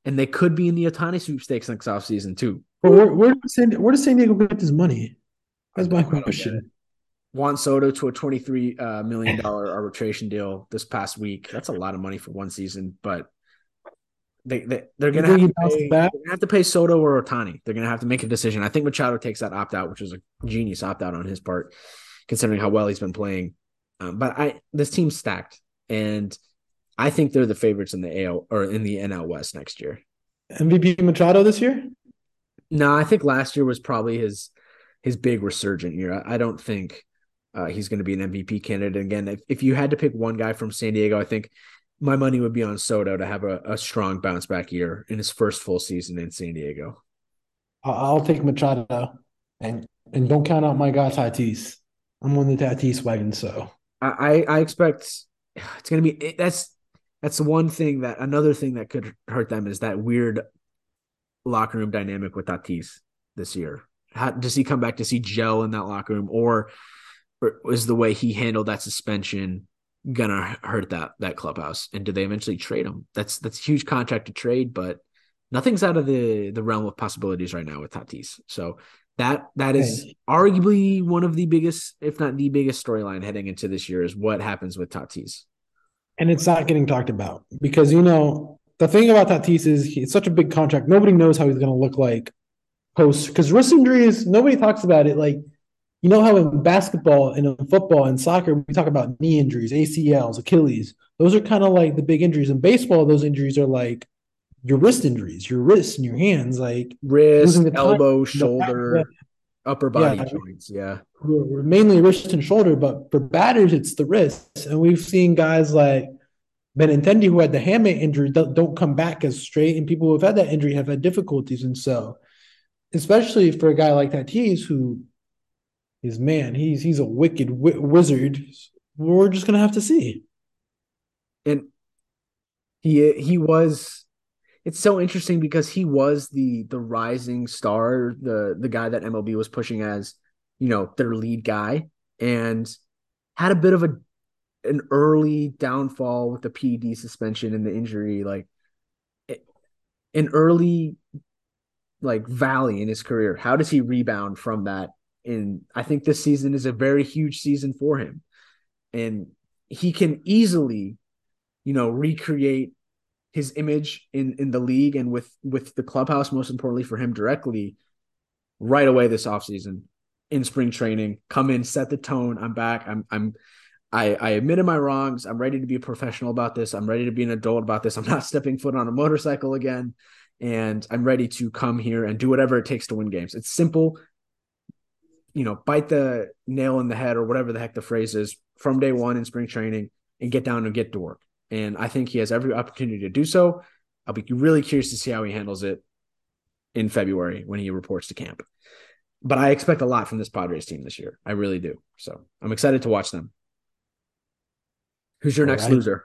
and they could be in the Ohtani sweepstakes next offseason too. But where, where does San, where does San Diego get this money? That's my question. Juan Soto to a twenty-three uh, million dollar arbitration deal this past week. That's a lot of money for one season, but they, they they're gonna have to, pay, they're gonna have to pay Soto or Ohtani. They're gonna have to make a decision. I think Machado takes that opt out, which is a genius opt out on his part, considering how well he's been playing. Um, but I this team's stacked, and I think they're the favorites in the AL or in the NL West next year. MVP Machado this year? No, I think last year was probably his his big resurgent year. I, I don't think uh, he's going to be an MVP candidate again. If, if you had to pick one guy from San Diego, I think my money would be on Soto to have a, a strong bounce back year in his first full season in San Diego. I'll take Machado, and and don't count out my guy Tatis. I'm on the Tatis wagon, so I I expect it's gonna be that's that's one thing that another thing that could hurt them is that weird locker room dynamic with Tatis this year. How, does he come back? Does he gel in that locker room, or, or is the way he handled that suspension gonna hurt that that clubhouse? And do they eventually trade him? That's that's a huge contract to trade, but nothing's out of the the realm of possibilities right now with Tatis. So that that is arguably one of the biggest, if not the biggest storyline heading into this year is what happens with Tatis. And it's not getting talked about because you know the thing about Tatis is it's such a big contract. Nobody knows how he's going to look like post because wrist injuries. Nobody talks about it. Like you know how in basketball and in football and soccer we talk about knee injuries, ACLs, Achilles. Those are kind of like the big injuries. In baseball, those injuries are like your wrist injuries, your wrists and your hands, like wrist, elbow, shoulder, upper body yeah. joints. Yeah, mainly wrist and shoulder, but for batters, it's the wrists. And we've seen guys like Benintendi who had the hamate injury don't, don't come back as straight, and people who have had that injury have had difficulties. And so, especially for a guy like Tatis, who is man, he's he's a wicked wi- wizard. We're just gonna have to see. And he he was. It's so interesting because he was the the rising star, the the guy that MLB was pushing as, you know, their lead guy, and had a bit of a an early downfall with the PED suspension and the injury, like an early like valley in his career. How does he rebound from that? And I think this season is a very huge season for him. And he can easily, you know, recreate his image in in the league and with with the clubhouse, most importantly for him directly, right away this offseason in spring training. Come in, set the tone. I'm back. I'm I'm I, I admitted my wrongs. I'm ready to be a professional about this. I'm ready to be an adult about this. I'm not <laughs> stepping foot on a motorcycle again. And I'm ready to come here and do whatever it takes to win games. It's simple. You know, bite the nail in the head or whatever the heck the phrase is from day one in spring training and get down and get to work. And I think he has every opportunity to do so. I'll be really curious to see how he handles it in February when he reports to camp. But I expect a lot from this Padres team this year. I really do. So I'm excited to watch them. Who's your All next right. loser?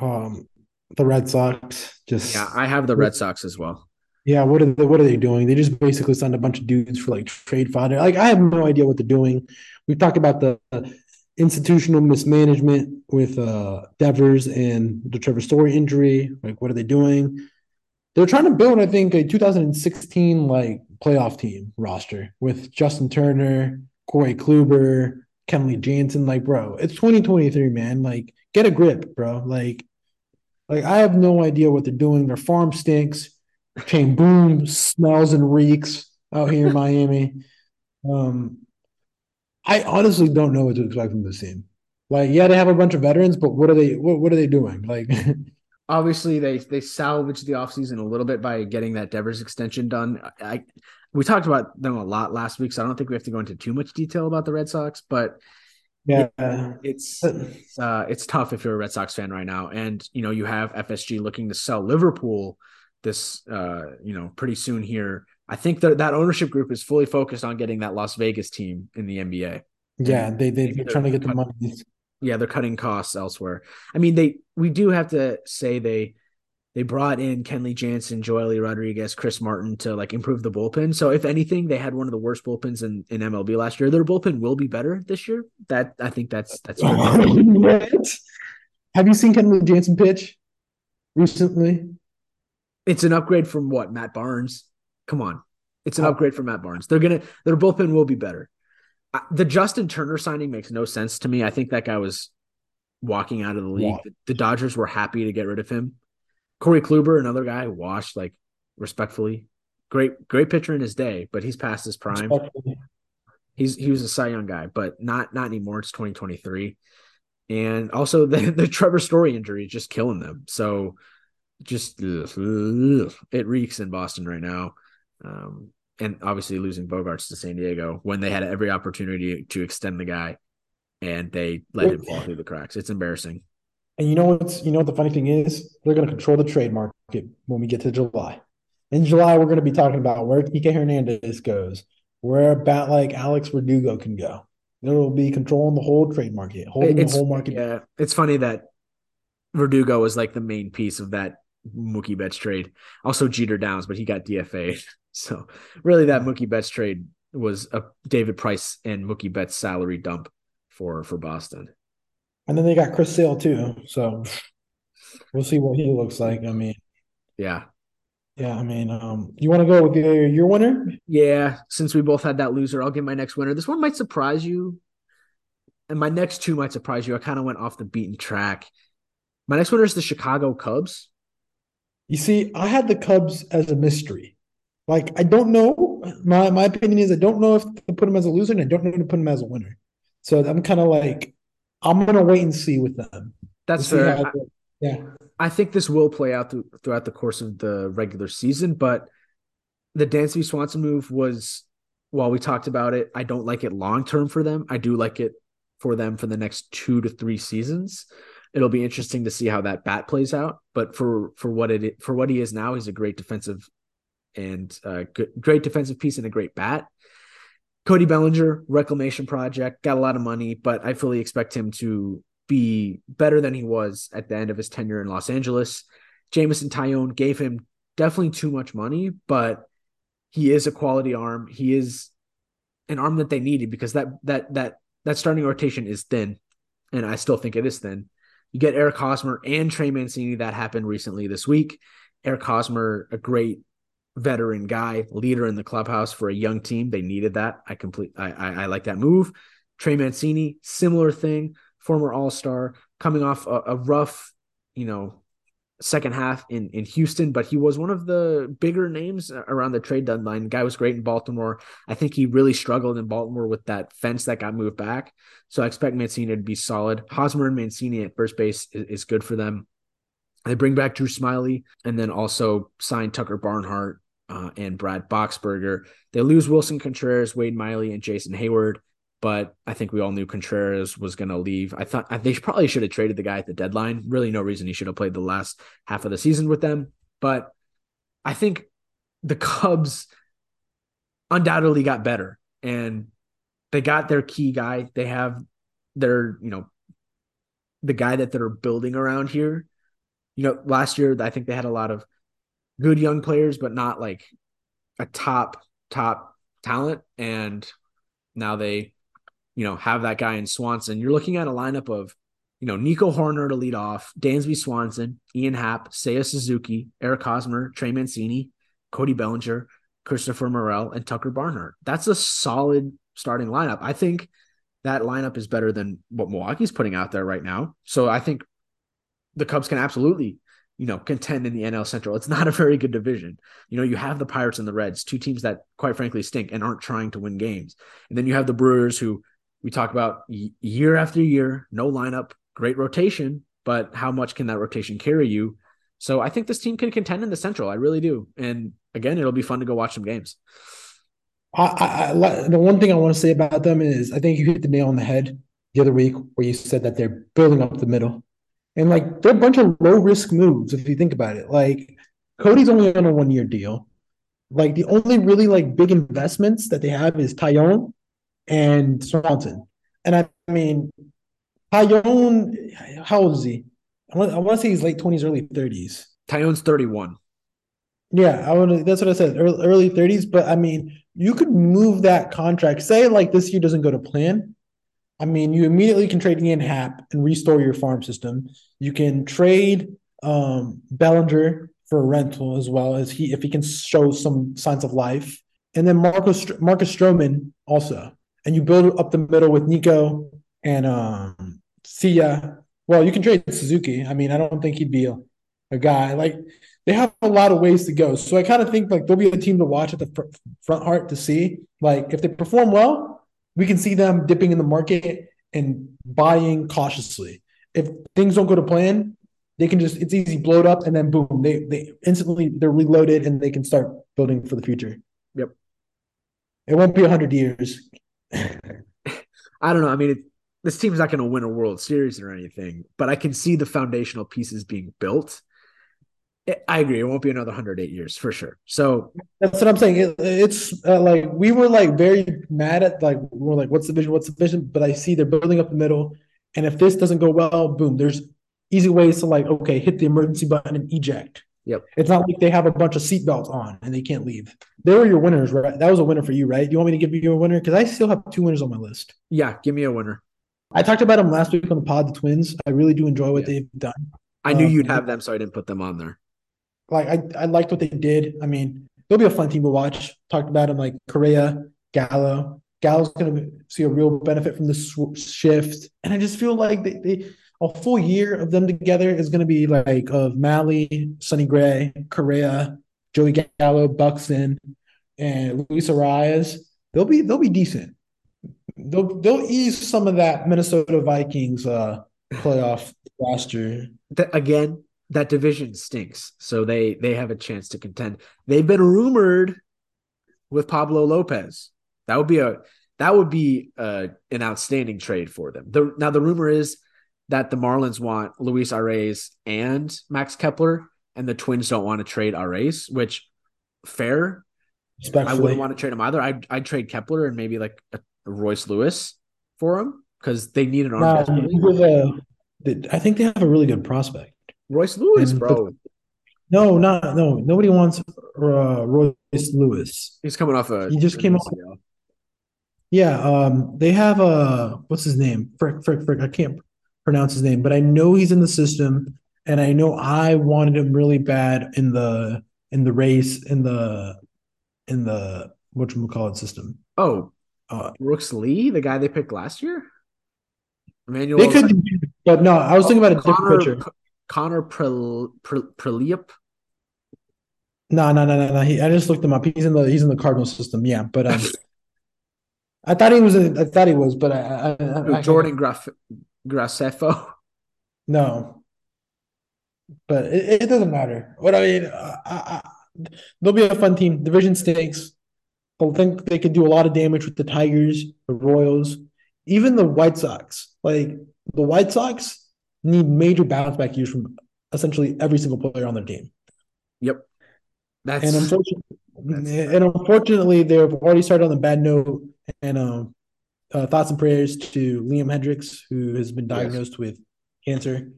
Um, the Red Sox. Just yeah, I have the Red Sox as well. Yeah, what are they, what are they doing? They just basically signed a bunch of dudes for like trade fodder. Like I have no idea what they're doing. We talked about the institutional mismanagement with uh Devers and the Trevor Story injury. Like, what are they doing? They're trying to build, I think, a 2016 like playoff team roster with Justin Turner, Corey Kluber, Kenley Jansen. Like, bro, it's 2023, man. Like, get a grip, bro. Like, like I have no idea what they're doing. Their farm stinks. Chaim Bloom smells and reeks out here in Miami. Um, I honestly don't know what to expect from this team. Like, yeah, they have a bunch of veterans, but what are they? What, what are they doing? Like, <laughs> obviously they they salvaged the offseason a little bit by getting that Devers extension done. I we talked about them a lot last week, so I don't think we have to go into too much detail about the Red Sox, but yeah, it, it's it's, uh, it's tough if you're a Red Sox fan right now, and you know you have FSG looking to sell Liverpool this uh, you know pretty soon here. I think that that ownership group is fully focused on getting that Las Vegas team in the NBA. Yeah, they they they're trying to get the money. Yeah, they're cutting costs elsewhere. I mean, they we do have to say they they brought in Kenley Jansen, Joely Rodriguez, Chris Martin to like improve the bullpen. So if anything, they had one of the worst bullpens in, in MLB last year. Their bullpen will be better this year. That I think that's that's. <laughs> Have you seen Kenley Jansen pitch recently? It's an upgrade from what Matt Barnes. Come on, it's an oh. upgrade for Matt Barnes. They're gonna their bullpen will be better. The Justin Turner signing makes no sense to me. I think that guy was walking out of the league. The, the Dodgers were happy to get rid of him. Corey Kluber, another guy, washed like respectfully. Great, great pitcher in his day, but he's past his prime. He's he was a Cy Young guy, but not not anymore. It's 2023. And also <laughs> the, the Trevor Story injury is just killing them. So just ugh, ugh, it reeks in Boston right now. Um, and obviously losing Bogaerts to San Diego when they had every opportunity to extend the guy and they let him fall through the cracks. It's embarrassing. And you know what's you know what the funny thing is? They're going to control the trade market when we get to July. In July, we're going to be talking about where Kike Hernandez goes, where a bat like Alex Verdugo can go. There will be controlling the whole trade market, holding it's, the whole market. Yeah, it's funny that Verdugo was like the main piece of that Mookie Betts trade. Also Jeter Downs, but he got DFA. So really, that Mookie Betts trade was a David Price and Mookie Betts salary dump for for Boston. And then they got Chris Sale too. So we'll see what he looks like. I mean, yeah. Yeah, I mean, um, you want to go with your, your winner? Yeah, since we both had that loser, I'll give my next winner. This one might surprise you, and my next two might surprise you. I kind of went off the beaten track, My next winner is the Chicago Cubs. You see, I had the Cubs as a mystery. Like I don't know. My my opinion is I don't know if to put them as a loser, and I don't know to put them as a winner. So I'm kind of like I'm gonna wait and see with them. That's fair. I, yeah. I think this will play out through, throughout the course of the regular season, but the Dansby Swanson move was, while we talked about it, I don't like it long term for them. I do like it for them for the next two to three seasons. It'll be interesting to see how that bat plays out. But for for what it for what he is now, he's a great defensive and uh, good, great defensive piece and a great bat. Cody Bellinger, reclamation project, got a lot of money, but I fully expect him to be better than he was at the end of his tenure in Los Angeles. Jameson Taillon gave him definitely too much money, but he is a quality arm. He is an arm that they needed because that that that that starting rotation is thin, and I still think it is thin. You get Eric Hosmer and Trey Mancini. That happened recently this week. Eric Hosmer, a great veteran guy, leader in the clubhouse for a young team. They needed that. I complete. I I, I like that move. Trey Mancini, similar thing. Former All Star, coming off a, a rough, you know, second half in in Houston, but he was one of the bigger names around the trade deadline. Guy was great in Baltimore. I think he really struggled in Baltimore with that fence that got moved back. So I expect Mancini to be solid. Hosmer and Mancini at first base is, is good for them. They bring back Drew Smyly and then also sign Tucker Barnhart uh, and Brad Boxberger. They lose Willson Contreras, Wade Miley, and Jason Heyward. But I think we all knew Contreras was going to leave. I thought they probably should have traded the guy at the deadline. Really, no reason he should have played the last half of the season with them. But I think the Cubs undoubtedly got better and they got their key guy. They have their, you know, the guy that they're building around here. You know, last year I think they had a lot of good young players, but not like a top, top talent. And now they, you know, have that guy in Swanson. You're looking at a lineup of, you know, Nico Hoerner to lead off, Dansby Swanson, Ian Happ, Seiya Suzuki, Eric Hosmer, Trey Mancini, Cody Bellinger, Christopher Morel, and Tucker Barnhart. That's a solid starting lineup. I think that lineup is better than what Milwaukee's putting out there right now. So I think the Cubs can absolutely, you know, contend in the NL Central. It's not a very good division. You know, you have the Pirates and the Reds, two teams that quite frankly stink and aren't trying to win games. And then you have the Brewers who we talk about year after year, no lineup, great rotation, but how much can that rotation carry you? So I think this team can contend in the Central. I really do. And again, it'll be fun to go watch some games. I, I, the one thing I want to say about them is I think you hit the nail on the head the other week where you said that they're building up the middle. And like they're a bunch of low risk moves if you think about it. Like Cody's only on a one year deal. Like the only really like big investments that they have is Taillon and Swanson. And I mean, Taillon, how old is he? I want, I want to say he's late 20s, early 30s. Taillon's 31. Yeah, I would. That's what I said. Early, early 30s. But I mean, you could move that contract. Say like this year doesn't go to plan. I mean, you immediately can trade Ian Happ and restore your farm system. You can trade um, Bellinger for a rental as well as he if he can show some signs of life, and then Marcus Marcus Stroman also. And you build up the middle with Nico and um, Seiya. Well, you can trade Suzuki. I mean, I don't think he'd be a, a guy like they have a lot of ways to go. So I kind of think like they'll be a team to watch at the fr- front heart to see. Like if they perform well, we can see them dipping in the market and buying cautiously. If things don't go to plan, they can just it's easy blow it up and then boom, they they instantly they're reloaded and they can start building for the future. Yep. It won't be hundred years. <laughs> I don't know. I mean, it, this team's not going to win a World Series or anything, but I can see the foundational pieces being built. I agree. It won't be another 108 years for sure. So that's what I'm saying. It, it's uh, like we were like very mad at like we are like, what's the vision? What's the vision? But I see they're building up the middle, and if this doesn't go well, boom, there's easy ways to like okay, hit the emergency button and eject. Yep. It's not like they have a bunch of seatbelts on and they can't leave. They were your winners, right? That was a winner for you, right? Do you want me to give you a winner? Because I still have two winners on my list. Yeah, give me a winner. I talked about them last week on the pod, the Twins. I really do enjoy what yeah. they've done. I knew um, you'd have them, so I didn't put them on there. Like I, I liked what they did. I mean, they'll be a fun team to watch. Talked about them like Correa, Gallo. Gallo's going to see a real benefit from the sw- shift, and I just feel like they, they a full year of them together is going to be like of Mahle, Sonny Gray, Correa, Joey Gallo, Buxton, and Luis Arraez. They'll be they'll be decent. They'll they'll ease some of that Minnesota Vikings uh playoff last year. again, that division stinks. So they they have a chance to contend. They've been rumored with Pablo Lopez. That would be a that would be uh, an outstanding trade for them. The, now the rumor is that the Marlins want Luis Arraez and Max Kepler, and the Twins don't want to trade Arraez, which fair. I wouldn't want to trade him either. I'd, I'd trade Kepler and maybe like a, a Royce Lewis for him because they need an arm. No, I think they have a really good prospect. Royce Lewis, and bro. No, not no. Nobody wants uh, Royce Lewis. He's coming off a. He just came off. Yeah, um, they have a what's his name? Frick, frick, frick. I can't pronounce his name, but I know he's in the system, and I know I wanted him really bad in the in the race in the in the what you call it system. Oh, uh, Brooks Lee, the guy they picked last year. Emmanuel, they could, but no, I was thinking about a Connor, different pitcher. Connor Prielipp. No, no, no, no, no. He, I just looked him up. He's in the he's in the Cardinal system. Yeah, but um, I thought he was. I thought he was, but I, I, I Jordan Graf, Graceffo. No, but it, it, doesn't matter. What I mean, I, they'll be a fun team. Division stakes. I think they could do a lot of damage with the Tigers, the Royals, even the White Sox. Like the White Sox need major bounce back years from essentially every single player on their team. Yep. That's and unfortunately, that's and unfortunately, they've already started on the bad note. And um, uh, thoughts and prayers to Liam Hendriks, who has been diagnosed yes. with cancer.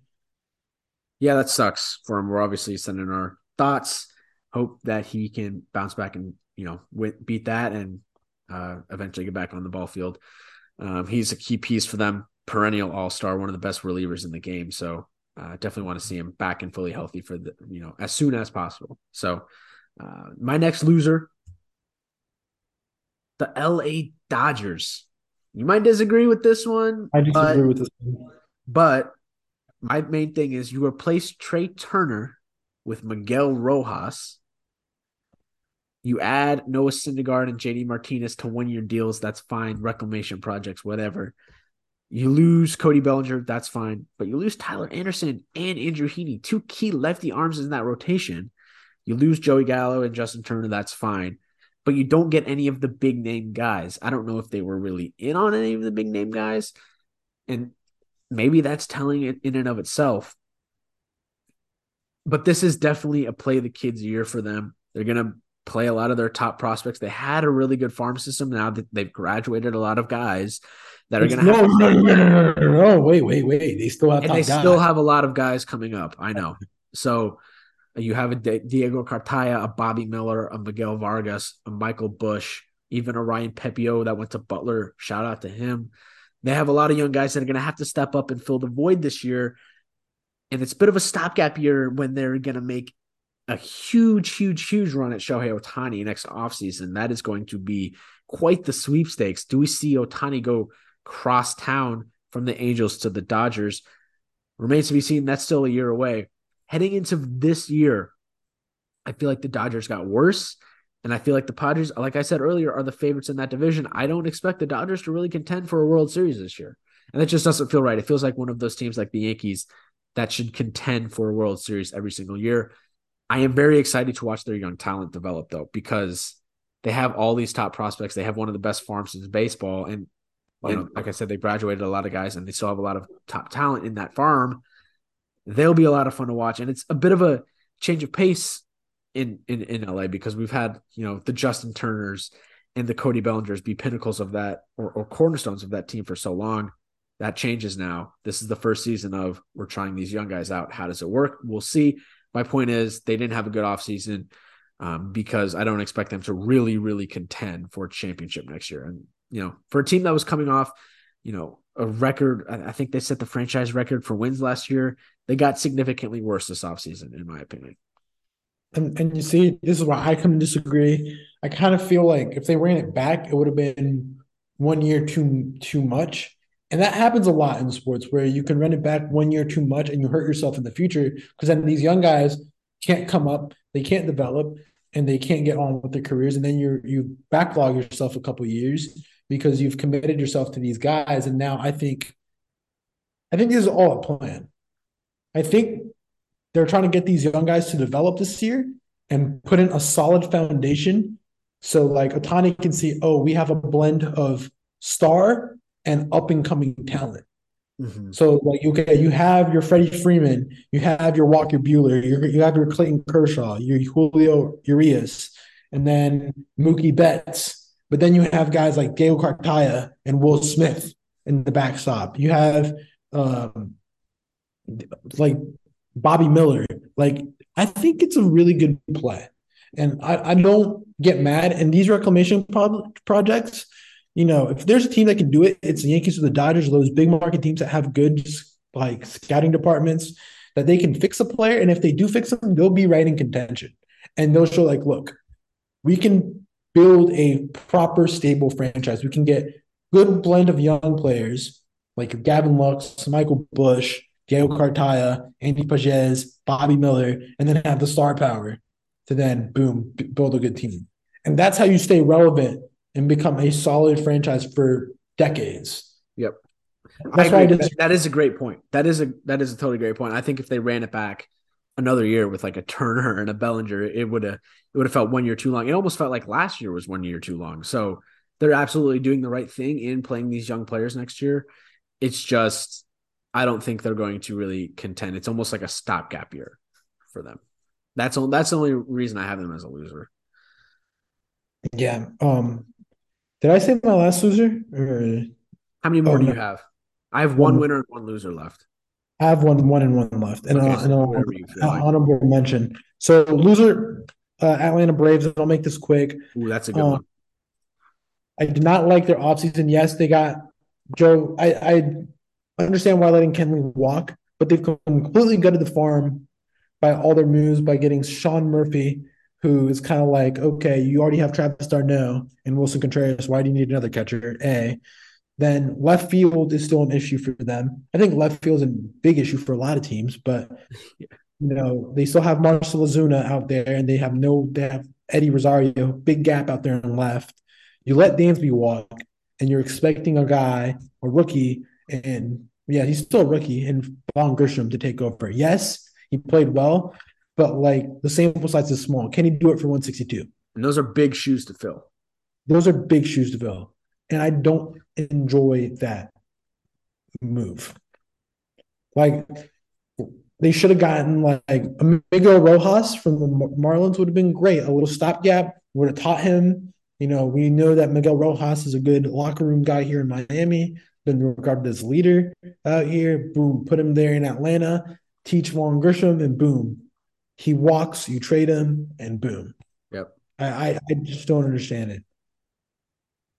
Yeah, that sucks for him. We're obviously sending our thoughts. Hope that he can bounce back and you know beat that and uh, eventually get back on the ball field. Um, he's a key piece for them perennial all star, one of the best relievers in the game. So uh, definitely want to see him back and fully healthy for the you know as soon as possible. So uh, my next loser, the L.A. Dodgers. You might disagree with this one. I disagree but, with this one. But my main thing is you replace Trea Turner with Miguel Rojas. You add Noah Syndergaard and JD Martinez to one year deals. That's fine. Reclamation projects, whatever. You lose Cody Bellinger, that's fine, but you lose Tyler Anderson and Andrew Heaney, two key lefty arms in that rotation. You lose Joey Gallo and Justin Turner, that's fine, but you don't get any of the big name guys. I don't know if they were really in on any of the big name guys, and maybe that's telling it in and of itself. But this is definitely a play the kids year for them. They're gonna play a lot of their top prospects. They had a really good farm system. Now that they've graduated a lot of guys that are going to no, have. No, no, no, no, no, oh, wait, wait, wait. They still have. And they guys. still have a lot of guys coming up. I know. <laughs> So you have a Diego Cartaya, a Bobby Miller, a Miguel Vargas, a Michael Busch, even a Ryan Pepiot that went to Butler. Shout out to him. They have a lot of young guys that are going to have to step up and fill the void this year. And it's a bit of a stopgap year when they're going to make a huge, huge, huge run at Shohei Ohtani next offseason. That is going to be quite the sweepstakes. Do we see Ohtani go cross town from the Angels to the Dodgers. Remains to be seen. That's still a year away. Heading into this year, I feel like the Dodgers got worse. And I feel like the Padres, like I said earlier, are the favorites in that division. I don't expect the Dodgers to really contend for a World Series this year. And that just doesn't feel right. It feels like one of those teams like the Yankees that should contend for a World Series every single year. I am very excited to watch their young talent develop, though, because they have all these top prospects. They have one of the best farms in baseball. And you know, like I said, they graduated a lot of guys and they still have a lot of top talent in that farm. They'll be a lot of fun to watch. And it's a bit of a change of pace in, in, in LA because we've had, you know, the Justin Turners and the Cody Bellingers be pinnacles of that or, or cornerstones of that team for so long. That changes now. This is the first season of we're trying these young guys out. How does it work? We'll see. My point is they didn't have a good offseason um, because I don't expect them to really, really contend for a championship next year. And you know, for a team that was coming off, you know, a record, I think they set the franchise record for wins last year. They got significantly worse this offseason, in my opinion. And and you see, this is why I come to disagree. I kind of feel like if they ran it back, it would have been one year too too much. And that happens a lot in sports where you can run it back one year too much and you hurt yourself in the future because then these young guys can't come up, they can't develop, and they can't get on with their careers. And then you you backlog yourself a couple years because you've committed yourself to these guys. And now I think I think this is all a plan. I think they're trying to get these young guys to develop this year and put in a solid foundation. So like Ohtani can see, oh, we have a blend of star and up and coming talent. Mm-hmm. So like okay, you have your Freddie Freeman, you have your Walker Buehler, you you have your Clayton Kershaw, your Julio Urias, and then Mookie Betts. But then you have guys like Gael Cartaya and Will Smith in the backstop. You have um, like Bobby Miller. Like I think it's a really good play, and I, I don't get mad. And these reclamation pro- projects, you know, if there's a team that can do it, it's the Yankees or the Dodgers, or those big market teams that have good like scouting departments that they can fix a player. And if they do fix them, they'll be right in contention. And they'll show like, look, we can build a proper stable franchise. We can get good blend of young players like Gavin Lux, Michael Busch, Gael Cartaya, Andy Pages, Bobby Miller, and then have the star power to then boom build a good team. And that's how you stay relevant and become a solid franchise for decades. Yep. That's that, that is a great point. That is a that is a totally great point. I think if they ran it back another year with like a Turner and a Bellinger, it would have it would have felt one year too long. It almost felt like last year was one year too long. So they're absolutely doing the right thing in playing these young players next year. It's just I don't think they're going to really contend. It's almost like a stopgap year for them. That's all. That's the only reason I have them as a loser. Yeah. Um. Did I say my last loser? Or... How many more oh, do no. you have? I have one, one winner and one loser left. I have one, one and one left, and, okay, uh, so honorable mention. So loser, uh, Atlanta Braves. I'll make this quick. Ooh, that's a good um, one. I did not like their offseason. Yes, they got Joe. I, I understand why letting Kenley walk, but they've completely gutted the farm by all their moves by getting Sean Murphy, who is kind of like, okay, you already have Travis d'Arnaud and Wilson Contreras. Why do you need another catcher? A. Then left field is still an issue for them. I think left field is a big issue for a lot of teams, but <laughs> you know they still have Marcell Ozuna out there, and they have no. They have Eddie Rosario, big gap out there on left. You let Dansby walk, and you're expecting a guy, a rookie, and yeah, he's still a rookie, and Vaughn Grissom to take over. Yes, he played well, but like the sample size is small. Can he do it for 162? And those are big shoes to fill. Those are big shoes to fill. And I don't enjoy that move. Like they should have gotten like Miguel Rojas from the Marlins would have been great. A little stopgap would have taught him. You know, we know that Miguel Rojas is a good locker room guy here in Miami, been regarded as leader out here. Boom, put him there in Atlanta teach Vaughn Grissom, and boom, he walks. You trade him, and boom. Yep. I, I, I just don't understand it.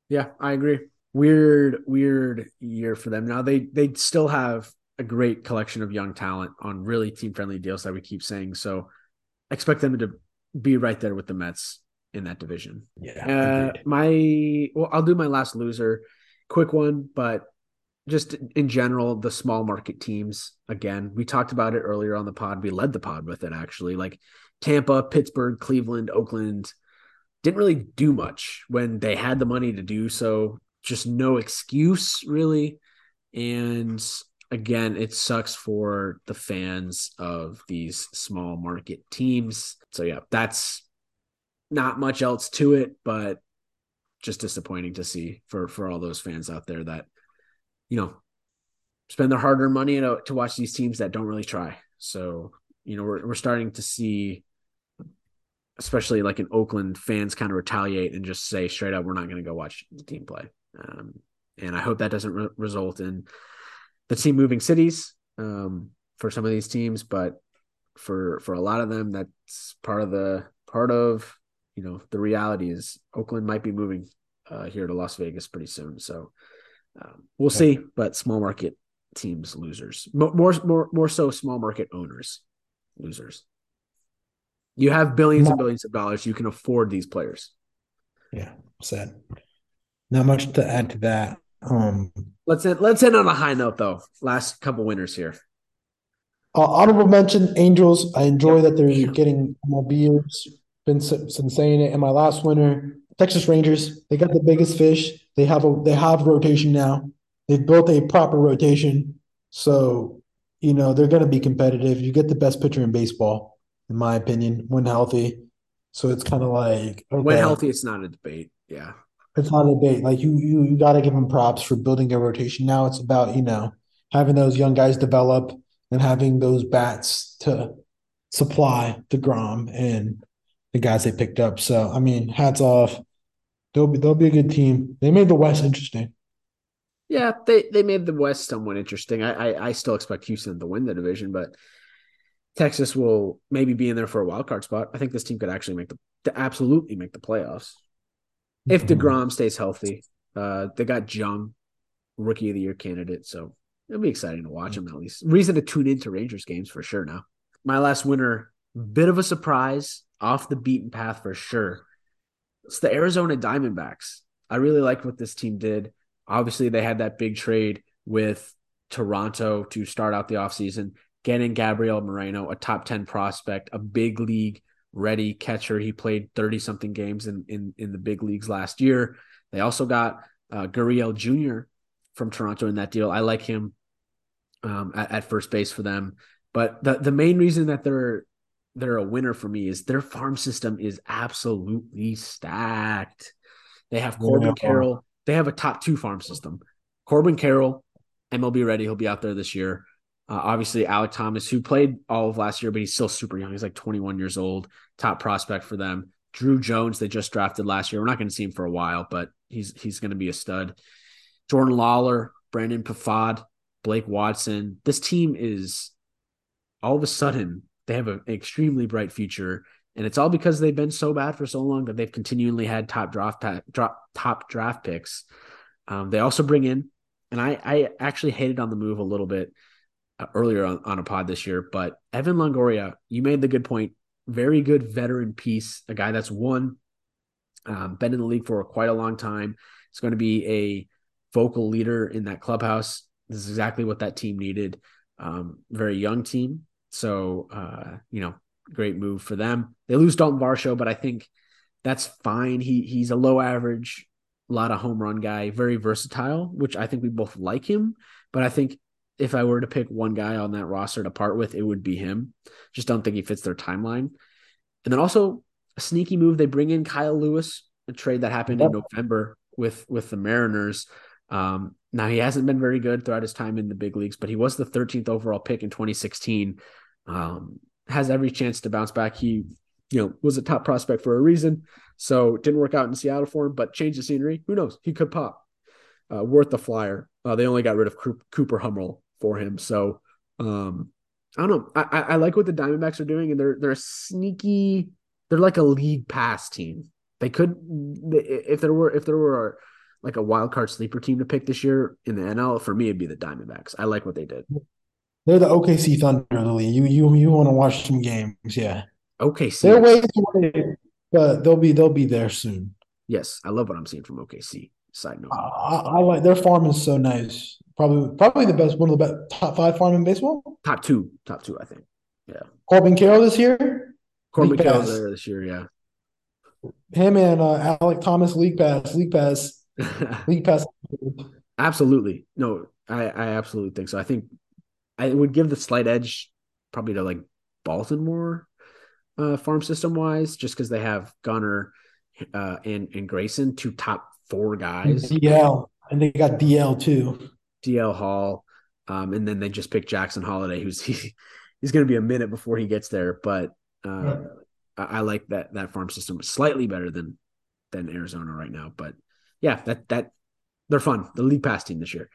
Yeah, I agree. Weird, weird year for them. Now they they still have a great collection of young talent on really team friendly deals that we keep saying. So expect them to be right there with the Mets in that division. Yeah. Uh, my well, I'll do my last loser, quick one, but just in general, the small market teams, again, we talked about it earlier on the pod. We led the pod with it actually. Like Tampa, Pittsburgh, Cleveland, Oakland didn't really do much when they had the money to do so. Just no excuse, really. And again, it sucks for the fans of these small market teams. So, yeah, that's not much else to it, but just disappointing to see for for all those fans out there that you know, spend their hard earned money to, to watch these teams that don't really try. So, you know, we're, we're starting to see, especially like in Oakland, fans kind of retaliate and just say straight up, we're not going to go watch the team play. Um, and I hope that doesn't re- result in the team moving cities um, for some of these teams, but for for a lot of them, that's part of the part of you know the reality is Oakland might be moving uh, here to Las Vegas pretty soon. So um, we'll see, but small market teams losers. More, more, more so, small market owners losers. You have billions and billions of dollars. You can afford these players. Yeah, sad. Not much to add to that. Um, let's end, let's end on a high note though. Last couple winners here. Uh, honorable mention, Angels. I enjoy that they're getting MLBers. Been, been saying it. And my last winner, Texas Rangers. They got the biggest fish. They have a they have rotation now. They've built a proper rotation. So, you know, they're going to be competitive. You get the best pitcher in baseball, in my opinion, when healthy. So it's kind of like okay, when healthy, it's not a debate. Yeah, it's not a debate. Like you, you, you got to give them props for building a rotation. Now it's about you know having those young guys develop and having those bats to supply deGrom and the guys they picked up. So I mean, hats off. They'll be they'll be a good team. They made the West interesting. Yeah, they they made the West somewhat interesting. I I, I still expect Houston to win the division, but Texas will maybe be in there for a wild card spot. I think this team could actually make the to absolutely make the playoffs if mm-hmm. deGrom stays healthy. Uh, they got Jung, rookie of the year candidate, so it'll be exciting to watch mm-hmm. him at least. Reason to tune into Rangers games for sure. Now, my last winner, bit of a surprise, off the beaten path for sure. It's the Arizona Diamondbacks. I really liked what this team did. Obviously, they had that big trade with Toronto to start out the offseason, getting Gabriel Moreno, a top 10 prospect, a big league ready catcher. He played 30 something games in, in, in the big leagues last year. They also got uh, Gurriel Jr. from Toronto in that deal. I like him um, at, at, first base for them. But the, the main reason that they're they're a winner for me is their farm system is absolutely stacked. They have Corbin yeah. Carroll. They have a top two farm system. Corbin Carroll, MLB ready. He'll be out there this year. Uh, obviously, Alek Thomas, who played all of last year, but he's still super young. He's like 21 years old, top prospect for them. Drew Jones, they just drafted last year. We're not going to see him for a while, but he's he's going to be a stud. Jordan Lawlar, Brandon Pfaadt, Blake Walston. This team is all of a sudden they have an extremely bright future, and it's all because they've been so bad for so long that they've continually had top draft drop, top draft picks. Um, they also bring in, and I I actually hated on the move a little bit uh, earlier on, on a pod this year, but Evan Longoria, you made the good point. Very good veteran piece, a guy that's won, um, been in the league for quite a long time. It's going to be a vocal leader in that clubhouse. This is exactly what that team needed. Um, very young team, so uh, you know, great move for them. They lose Dalton Varsho, but I think that's fine. He he's a low average, a lot of home run guy, very versatile, which I think we both like him. But I think if I were to pick one guy on that roster to part with, it would be him. Just don't think he fits their timeline. And then also a sneaky move, they bring in Kyle Lewis, a trade that happened yep. in November with with the Mariners. Um, now he hasn't been very good throughout his time in the big leagues, but he was the 13th overall pick in 2016. Um, has every chance to bounce back. He, you know, was a top prospect for a reason. So didn't work out in Seattle for him, but change the scenery. Who knows? He could pop. Uh, worth the flyer. Uh, they only got rid of Cooper Hummel for him. So um, I don't know. I, I like what the Diamondbacks are doing, and they're they're a sneaky. They're like a league pass team. They could if there were if there were like a wild card sleeper team to pick this year in the NL. For me, it'd be the Diamondbacks. I like what they did. They're the OKC Thunder, Lily. You you you want to watch some games? Yeah. OKC. They're way away, but they'll be they'll be there soon. Yes, I love what I'm seeing from OKC. Side note, I, I like their farm is so nice. Probably probably the best one of the best top five farm in baseball. Top two, top two, I think. Yeah. Corbin Carroll this year. Corbin Carroll there this year, yeah. Him and uh, Alek Thomas league pass, league pass, league pass. Absolutely, no, I I absolutely think so. I think I would give the slight edge probably to like Baltimore uh, farm system wise, just because they have Gunnar uh, and and Grayson, two top four guys. DL, and they got DL too. DL Hall, um, and then they just picked Jackson Holliday, who's <laughs> he, he's going to be a minute before he gets there. But uh, yeah. I, I, like that that farm system slightly better than than Arizona right now. But yeah, that that they're fun. The league pass team this year.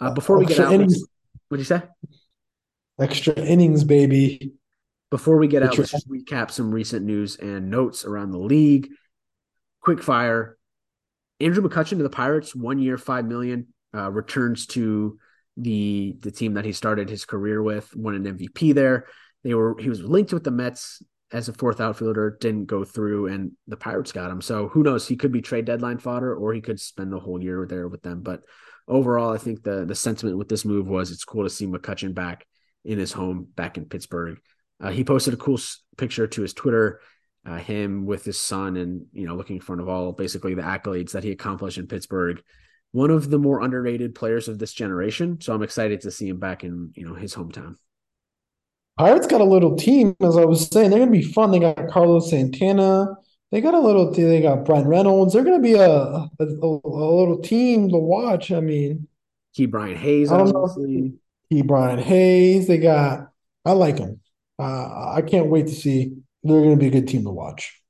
Uh, before we get out, innings. what'd you say? Extra innings, baby. Before we get out, let's just recap some recent news and notes around the league. Quick fire. Andrew McCutchen to the Pirates, one year, five million, uh, returns to the the team that he started his career with, won an MVP there. They were he was linked with the Mets as a fourth outfielder didn't go through, and the Pirates got him. So who knows? He could be trade deadline fodder, or he could spend the whole year there with them. But overall, I think the the sentiment with this move was it's cool to see McCutchen back in his home, back in Pittsburgh. Uh, he posted a cool picture to his Twitter, uh, him with his son, and you know looking in front of all basically the accolades that he accomplished in Pittsburgh. One of the more underrated players of this generation. So I'm excited to see him back in you know his hometown. Pirates got a little team, as I was saying. They're going to be fun. They got Carlos Santana. They got a little. team. They got Bryan Reynolds. They're going to be a, a, a little team to watch. I mean, Ke'Bryan Hayes, obviously. Ke'Bryan Hayes. They got. I like them. Uh, I can't wait to see. They're going to be a good team to watch.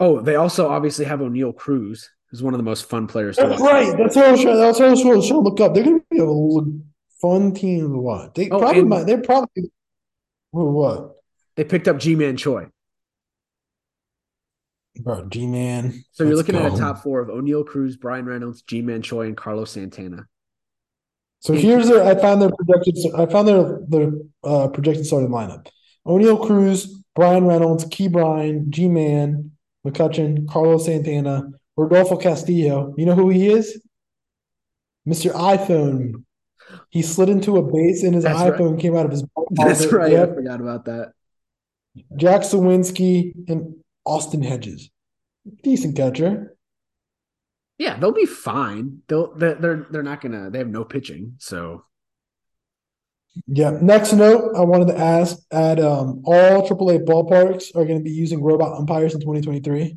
Oh, they also obviously have Oneil Cruz, who's one of the most fun players. That's right. That's what I was trying. That's what I was trying to look up. They're going to be a fun team to watch. They oh, probably might. They're probably what they picked up Ji-Man Choi. Bro, Ji-Man. So you're looking go. at a top four of Oneil Cruz, Bryan Reynolds, Ji-Man Choi, and Carlos Santana. So here's their, I found their projected I found their their uh, projected starting lineup. Oneil Cruz, Bryan Reynolds, Ke'Bryan, Ji-Man, McCutchen, Carlos Santana, Rodolfo Castillo. You know who he is? Mr. iPhone he slid into a base and his That's iPhone right. came out of his. <laughs> That's right. Yep. I forgot about that. Jack Suwinski and Austin Hedges, decent catcher. Yeah, they'll be fine. They'll they're they're not gonna. They have no pitching, so. Yeah. Next note, I wanted to ask: at um, all AAA ballparks are going to be using robot umpires in 2023.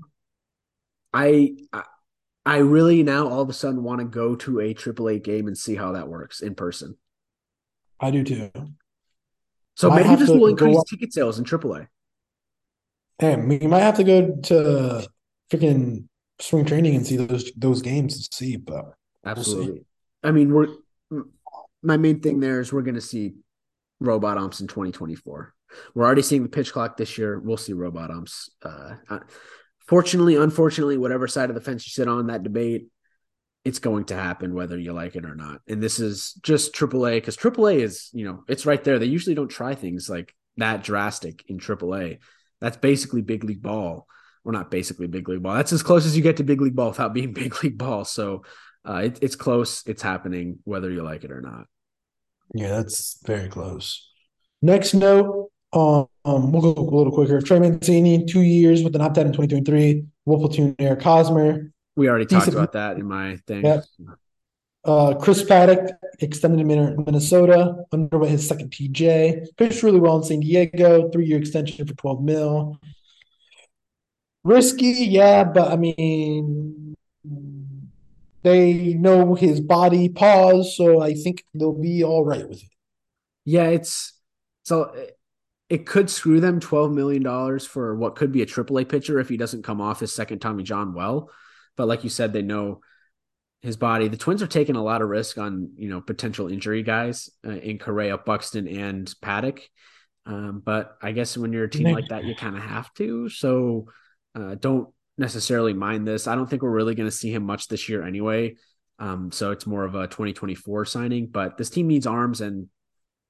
I, I I really now all of a sudden want to go to a AAA game and see how that works in person. I do too. So maybe this will increase ticket sales in AAA. Damn, we might have to go to freaking spring training and see those those games and see. But absolutely, we'll see. I mean, we're my main thing there is we're going to see robot umps in 2024. We're already seeing the pitch clock this year. We'll see robot umps. Uh, fortunately, unfortunately, whatever side of the fence you sit on that debate, it's going to happen whether you like it or not. And this is just AAA because AAA is, you know, it's right there. They usually don't try things like that drastic in AAA. That's basically big league ball. Or not basically big league ball. That's as close as you get to big league ball without <laughs> being big league ball. So uh, it, it's close. It's happening whether you like it or not. Yeah, that's very close. Next note um, we'll go a little quicker. Trey Mancini, two years with an opt out in 2023. Will platoon Eric Hosmer. We already talked about that in my thing. Yeah. Uh, Chris Paddack extended in Minnesota, underway his second TJ. Pitched really well in San Diego, three year extension for 12 mil. Risky, yeah, but I mean, they know his body pause, so I think they'll be all right with it. Yeah, it's so it could screw them $12 million for what could be a AAA pitcher if he doesn't come off his second Tommy John well. But like you said, they know his body. The Twins are taking a lot of risk on, you know, potential injury guys uh, in Correa, Buxton, and Paddack. Um, but I guess when you're a team like that, you kind of have to. So uh, don't necessarily mind this. I don't think we're really going to see him much this year anyway. Um, so it's more of a 2024 signing, but this team needs arms and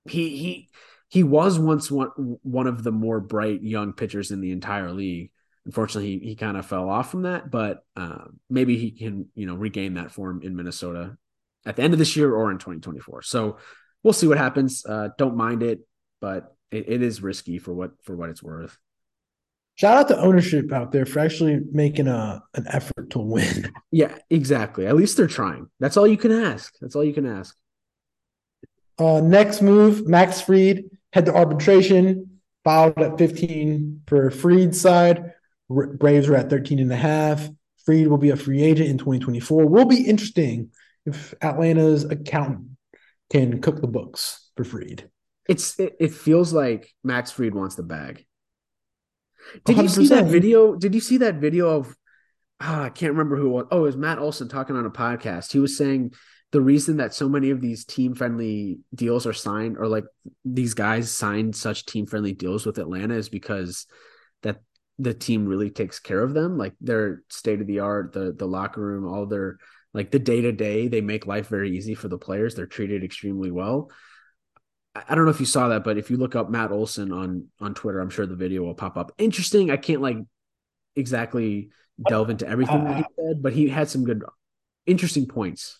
he, he, he was once one one of the more bright young pitchers in the entire league. Unfortunately, he, he kind of fell off from that, but uh, maybe he can you know regain that form in Minnesota at the end of this year or in 2024. So we'll see what happens. Uh, don't mind it, but it, it is risky for what for what it's worth. Shout out to ownership out there for actually making a an effort to win. <laughs> Yeah, exactly. At least they're trying. That's all you can ask. That's all you can ask. Uh, next move, Max Fried head to arbitration, filed at 15 for Fried's side. Braves are at 13 and a half. Fried will be a free agent in 2024. Will be interesting if Atlanta's accountant can cook the books for Fried. It's it, it feels like Max Fried wants the bag. Did 100%. you see that video? Did you see that video of oh, I can't remember who it was. Oh, it was Matt Olson talking on a podcast. He was saying the reason that so many of these team friendly deals are signed or like these guys signed such team friendly deals with Atlanta is because that the team really takes care of them like their state of the art the the locker room all their like the day to day they make life very easy for the players they're treated extremely well I don't know if you saw that, but if you look up Matt Olson on on Twitter, I'm sure the video will pop up. Interesting. I can't like exactly delve into everything that he uh, said, but he had some good, interesting points.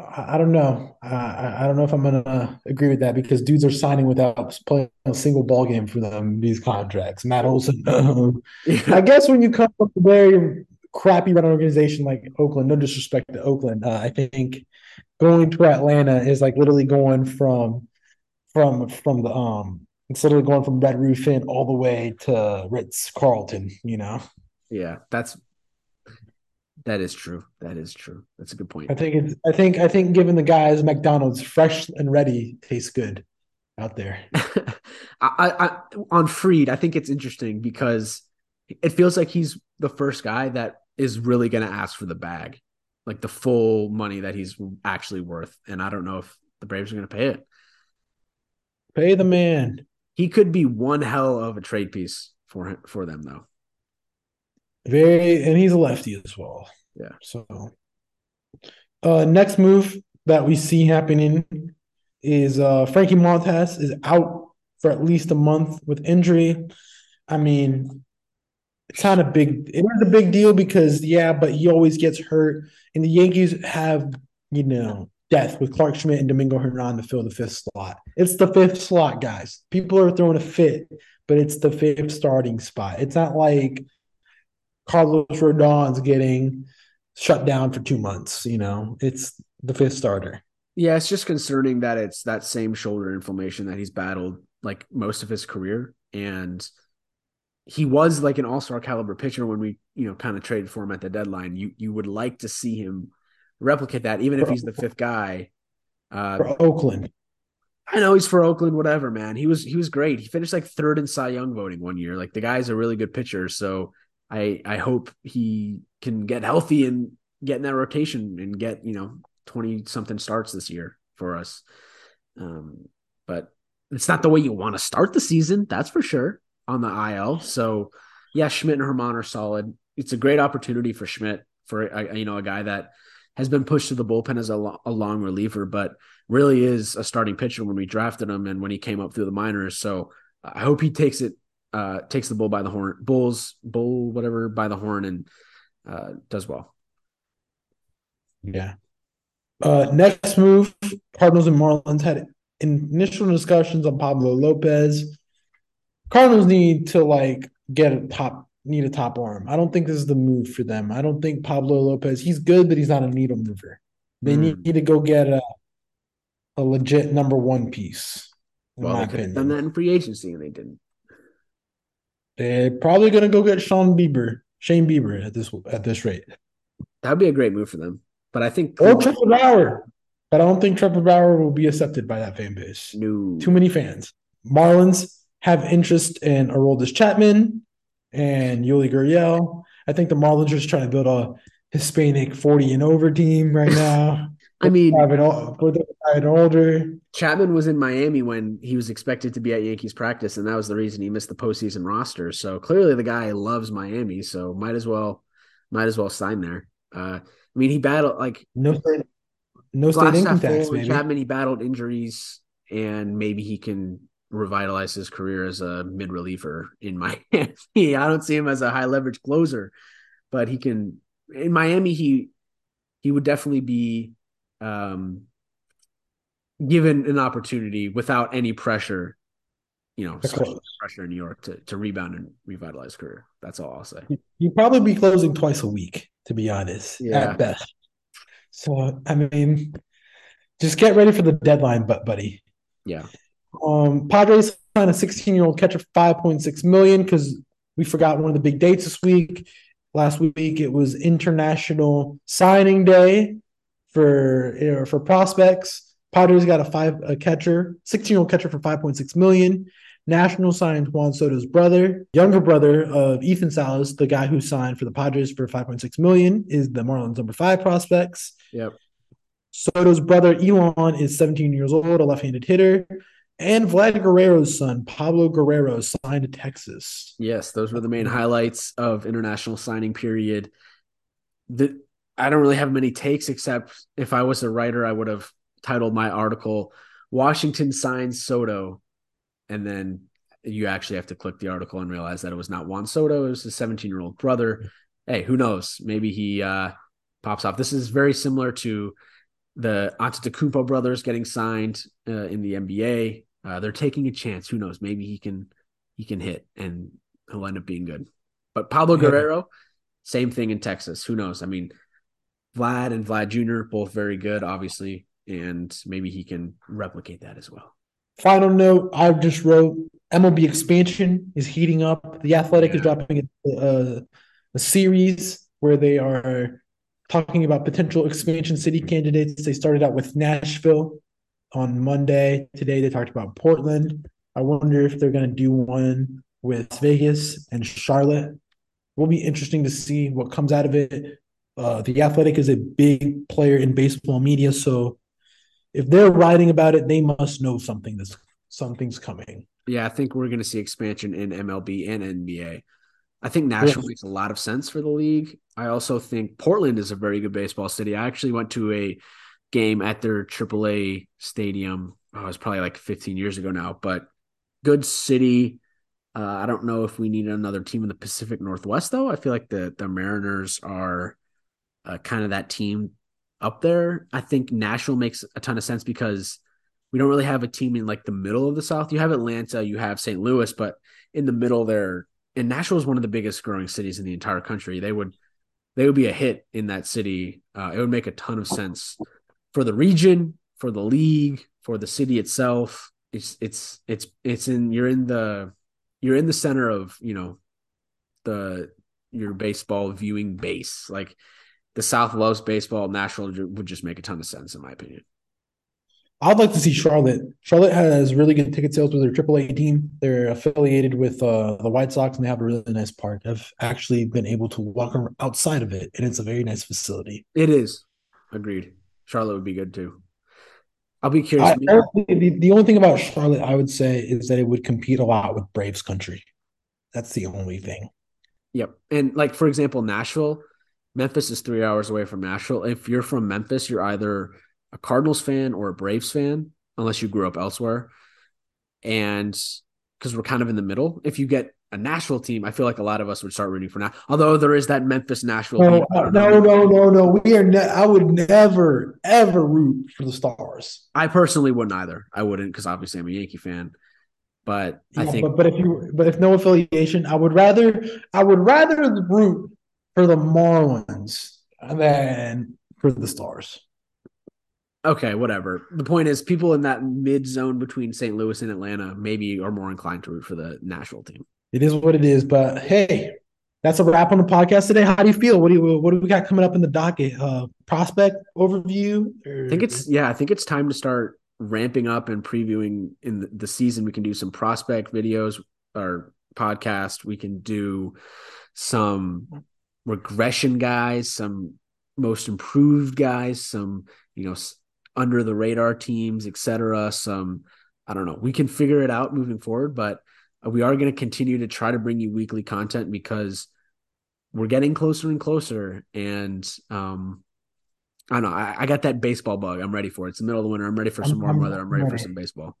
I don't know. I, I don't know if I'm gonna agree with that because dudes are signing without playing a single ball game for them. These contracts, Matt Olson. <laughs> I guess when you come from a very crappy run organization like Oakland, no disrespect to Oakland, uh, I think going to Atlanta is like literally going from from from the um it's literally going from Red Roof Inn all the way to Ritz Carlton. You know. Yeah, that's that is true. That is true. That's a good point. I think it's. I think. I think given the guys McDonald's fresh and ready tastes good out there. <laughs> I, I on Fried, I think it's interesting because it feels like he's the first guy that is really going to ask for the bag, like the full money that he's actually worth. And I don't know if the Braves are going to pay it. Pay the man. He could be one hell of a trade piece for for them, though. Very, and he's a lefty as well. Yeah. So, uh, next move that we see happening is uh, Frankie Montas is out for at least a month with injury. I mean, it's not a big. It is a big deal because yeah, but he always gets hurt, and the Yankees have you know death with Clarke Schmidt and Domingo Germán to fill the fifth slot. It's the fifth slot, guys. People are throwing a fit, but it's the fifth starting spot. It's not like Carlos Rodon's getting shut down for two months. You know, it's the fifth starter. Yeah, it's just concerning that it's that same shoulder inflammation that he's battled like most of his career. And he was like an all-star caliber pitcher when we, you know, kind of traded for him at the deadline. You you would like to see him replicate that, even if he's the fifth guy. Uh, for Oakland. I know he's for Oakland, whatever, man. He was he was great. He finished like third in Cy Young voting one year. Like the guy's a really good pitcher. So I I hope he can get healthy and get in that rotation and get you know twenty something starts this year for us. Um, but it's not the way you want to start the season, that's for sure on the IL. So yeah, Schmidt and Germán are solid. It's a great opportunity for Schmidt for a, you know a guy that has been pushed to the bullpen as a, a long reliever, but really is a starting pitcher when we drafted him and when he came up through the minors. So I hope he takes it uh, takes the bull by the horn, bulls, bull, whatever, by the horn, and uh, does well. Yeah. Uh, next move, Cardinals and Marlins had initial discussions on Pablo Lopez. Cardinals need to like get a top need a top arm. I don't think this is the move for them. I don't think Pablo Lopez. He's good, but he's not a needle mover. They mm. need to go get a a legit number one piece. well, they could have done that in free agency, and they didn't. They're probably gonna go get Sean Bieber, Shane Bieber at this at this rate. That'd be a great move for them. But I think or Trevor Bauer. But I don't think Trevor Bauer will be accepted by that fan base. No. Too many fans. Marlins have interest in Aroldis Chapman and Yuli Gurriel. I think the Marlins are just trying to build a Hispanic 40 and over team right <laughs> now. I mean, an older. Chapman was in Miami when he was expected to be at Yankees practice, and that was the reason he missed the postseason roster. So clearly, the guy loves Miami. So might as well, might as well sign there. Uh, I mean, he battled like no state, no state income tax. Maybe. Chapman, he battled injuries, and maybe he can revitalize his career as a mid reliever in <laughs> Miami. I don't see him as a high leverage closer, but he can. In Miami, he he would definitely be um, given an opportunity without any pressure, you know, pressure in New York to, to rebound and revitalize career. That's all I'll say. You'd probably be closing twice a week, to be honest, yeah. at best. So, I mean, just get ready for the deadline, but buddy. Yeah. Um, Padres signed a 16 year old catcher, 5.6 million, because we forgot one of the big dates this week. Last week it was International Signing Day for you know, for prospects. Padres got a five a catcher, 16 year old catcher for 5.6 million. National signed Juan Soto's brother, younger brother of Ethan Salas, the guy who signed for the Padres for 5.6 million, is the Marlins number five prospects. Yep. Soto's brother Elian is 17 years old, a left-handed hitter. And Vlad Guerrero's son, Pablo Guerrero, signed to Texas. Yes, those were the main highlights of international signing period. The I don't really have many takes except if I was a writer, I would have titled my article Washington signs Soto, and then you actually have to click the article and realize that it was not Juan Soto, it was his 17 year old brother. Hey, who knows? Maybe he uh, pops off. This is very similar to the Antetokounmpo brothers getting signed uh, in the NBA. Uh, they're taking a chance. Who knows? Maybe he can he can hit and he'll end up being good. But Pablo Guerrero, same thing in Texas. Who knows? I mean, Vlad and Vlad Jr. both very good, obviously, and maybe he can replicate that as well. Final note: I just wrote MLB expansion is heating up. The Athletic yeah. is dropping a, a series where they are talking about potential expansion city candidates. They started out with Nashville on Monday. Today they talked about Portland. I wonder if they're going to do one with Vegas and Charlotte. It will be interesting to see what comes out of it. Uh, the Athletic is a big player in baseball media, so if they're writing about it, they must know something. This something's coming. Yeah, I think we're going to see expansion in MLB and NBA. I think Nashville yeah. makes a lot of sense for the league. I also think Portland is a very good baseball city. I actually went to a game at their AAA stadium. Oh, it was probably like 15 years ago now, but good city. Uh, I don't know if we need another team in the Pacific Northwest though. I feel like the the Mariners are uh, kind of that team up there. I think Nashville makes a ton of sense because we don't really have a team in like the middle of the South. You have Atlanta, you have St. Louis, but in the middle there, and Nashville is one of the biggest growing cities in the entire country. They would they would be a hit in that city. Uh, it would make a ton of sense for the region, for the league, for the city itself. It's it's it's it's in you're in the you're in the center of you know the your baseball viewing base. Like the South loves baseball. Nashville would just make a ton of sense in my opinion. I'd like to see Charlotte. Charlotte has really good ticket sales with their AAA team. They're affiliated with uh, the White Sox, and they have a really nice park. I've actually been able to walk outside of it, and it's a very nice facility. It is. Agreed. Charlotte would be good too. I'll be curious. I, the, the only thing about Charlotte, I would say, is that it would compete a lot with Braves country. That's the only thing. Yep. And like for example, Nashville, Memphis is three hours away from Nashville. If you're from Memphis, you're either a Cardinals fan or a Braves fan, unless you grew up elsewhere. And because we're kind of in the middle, if you get a Nashville team, I feel like a lot of us would start rooting for now. Although there is that Memphis Nashville. No, no, no, no, no. We are. Ne- I would never ever root for the Stars. I personally wouldn't either. I wouldn't because obviously I'm a Yankee fan. But yeah, I think, but, but if you, but if no affiliation, I would rather, I would rather root for the Marlins than for the Stars. Okay, whatever. The point is, people in that mid zone between St. Louis and Atlanta maybe are more inclined to root for the Nashville team. It is what it is, but hey, that's a wrap on the podcast today. How do you feel? What do you what do we got coming up in the docket? Uh, prospect overview. Or... I think it's yeah. I think it's time to start ramping up and previewing in the season. We can do some prospect videos or podcast. We can do some regression guys, some most improved guys, some you know under the radar teams, etc. Some, I don't know, we can figure it out moving forward, but we are going to continue to try to bring you weekly content because we're getting closer and closer. And um, I don't know, I, I, got that baseball bug. I'm ready for it. It's the middle of the winter. I'm ready for some warm weather. I'm ready for some baseball.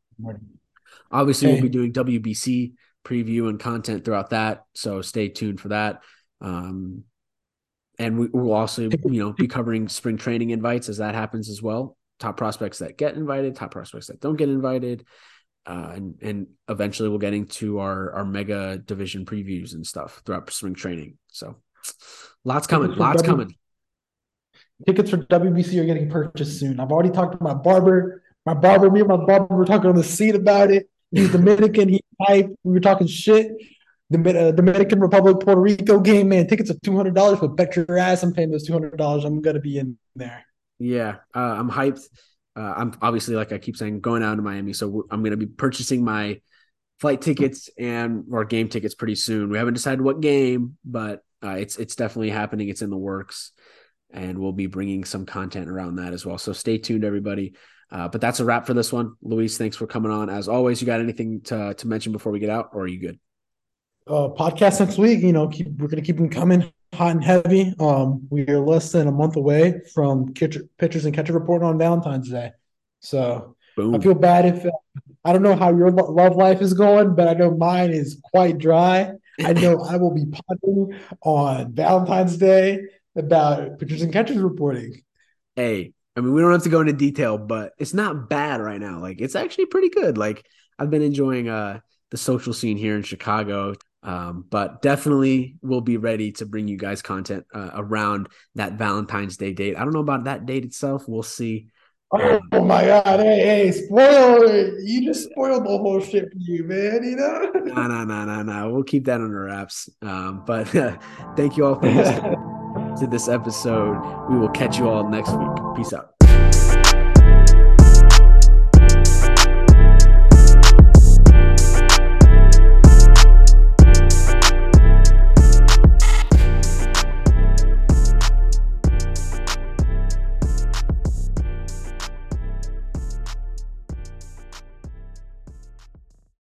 Obviously, we'll be doing WBC preview and content throughout that. So stay tuned for that. Um, and we, will also, <laughs> you know, be covering spring training invites as that happens as well top prospects that get invited, top prospects that don't get invited. Uh, and and eventually we'll get into our our mega division previews and stuff throughout spring training. So lots coming, lots w- coming. Tickets for WBC are getting purchased soon. I've already talked to my barber. My barber, me and my barber were talking on the seat about it. He's Dominican. He hype. We were talking shit. The uh, Dominican Republic Puerto Rico game, man. Tickets are two hundred dollars, but bet your ass I'm paying those two hundred dollars. I'm gonna be in there. Yeah, uh, I'm hyped. Uh, I'm obviously, like I keep saying, going out to Miami, so I'm to be purchasing my flight tickets and or game tickets pretty soon. We haven't decided what game, but uh, it's it's definitely happening. It's in the works, and we'll be bringing some content around that as well. So stay tuned, everybody. Uh, but that's a wrap for this one. Luis, thanks for coming on. As always, you got anything to to mention before we get out, or are you good? Uh, podcast next week. You know, keep, we're gonna keep them coming hot and heavy. Um, we are less than a month away from catcher, pitchers and catcher report on Valentine's Day. So Boom. I feel bad if uh, I don't know how your love life is going, but I know mine is quite dry. I <laughs> know I will be pondering on Valentine's Day about pitchers and catchers reporting. Hey, I mean, we don't have to go into detail, but it's not bad right now. Like, it's actually pretty good. Like, I've been enjoying uh the social scene here in Chicago. Um, but definitely we'll be ready to bring you guys content uh, around that Valentine's Day date. I don't know about that date itself. We'll see. Oh, oh my god! Hey, hey, spoil it! You just spoiled the whole shit for you, man. You know? No, no, no, no, no. We'll keep that under wraps. Um, but uh, <laughs> thank you all for <laughs> listening to this episode. We will catch you all next week. Peace out.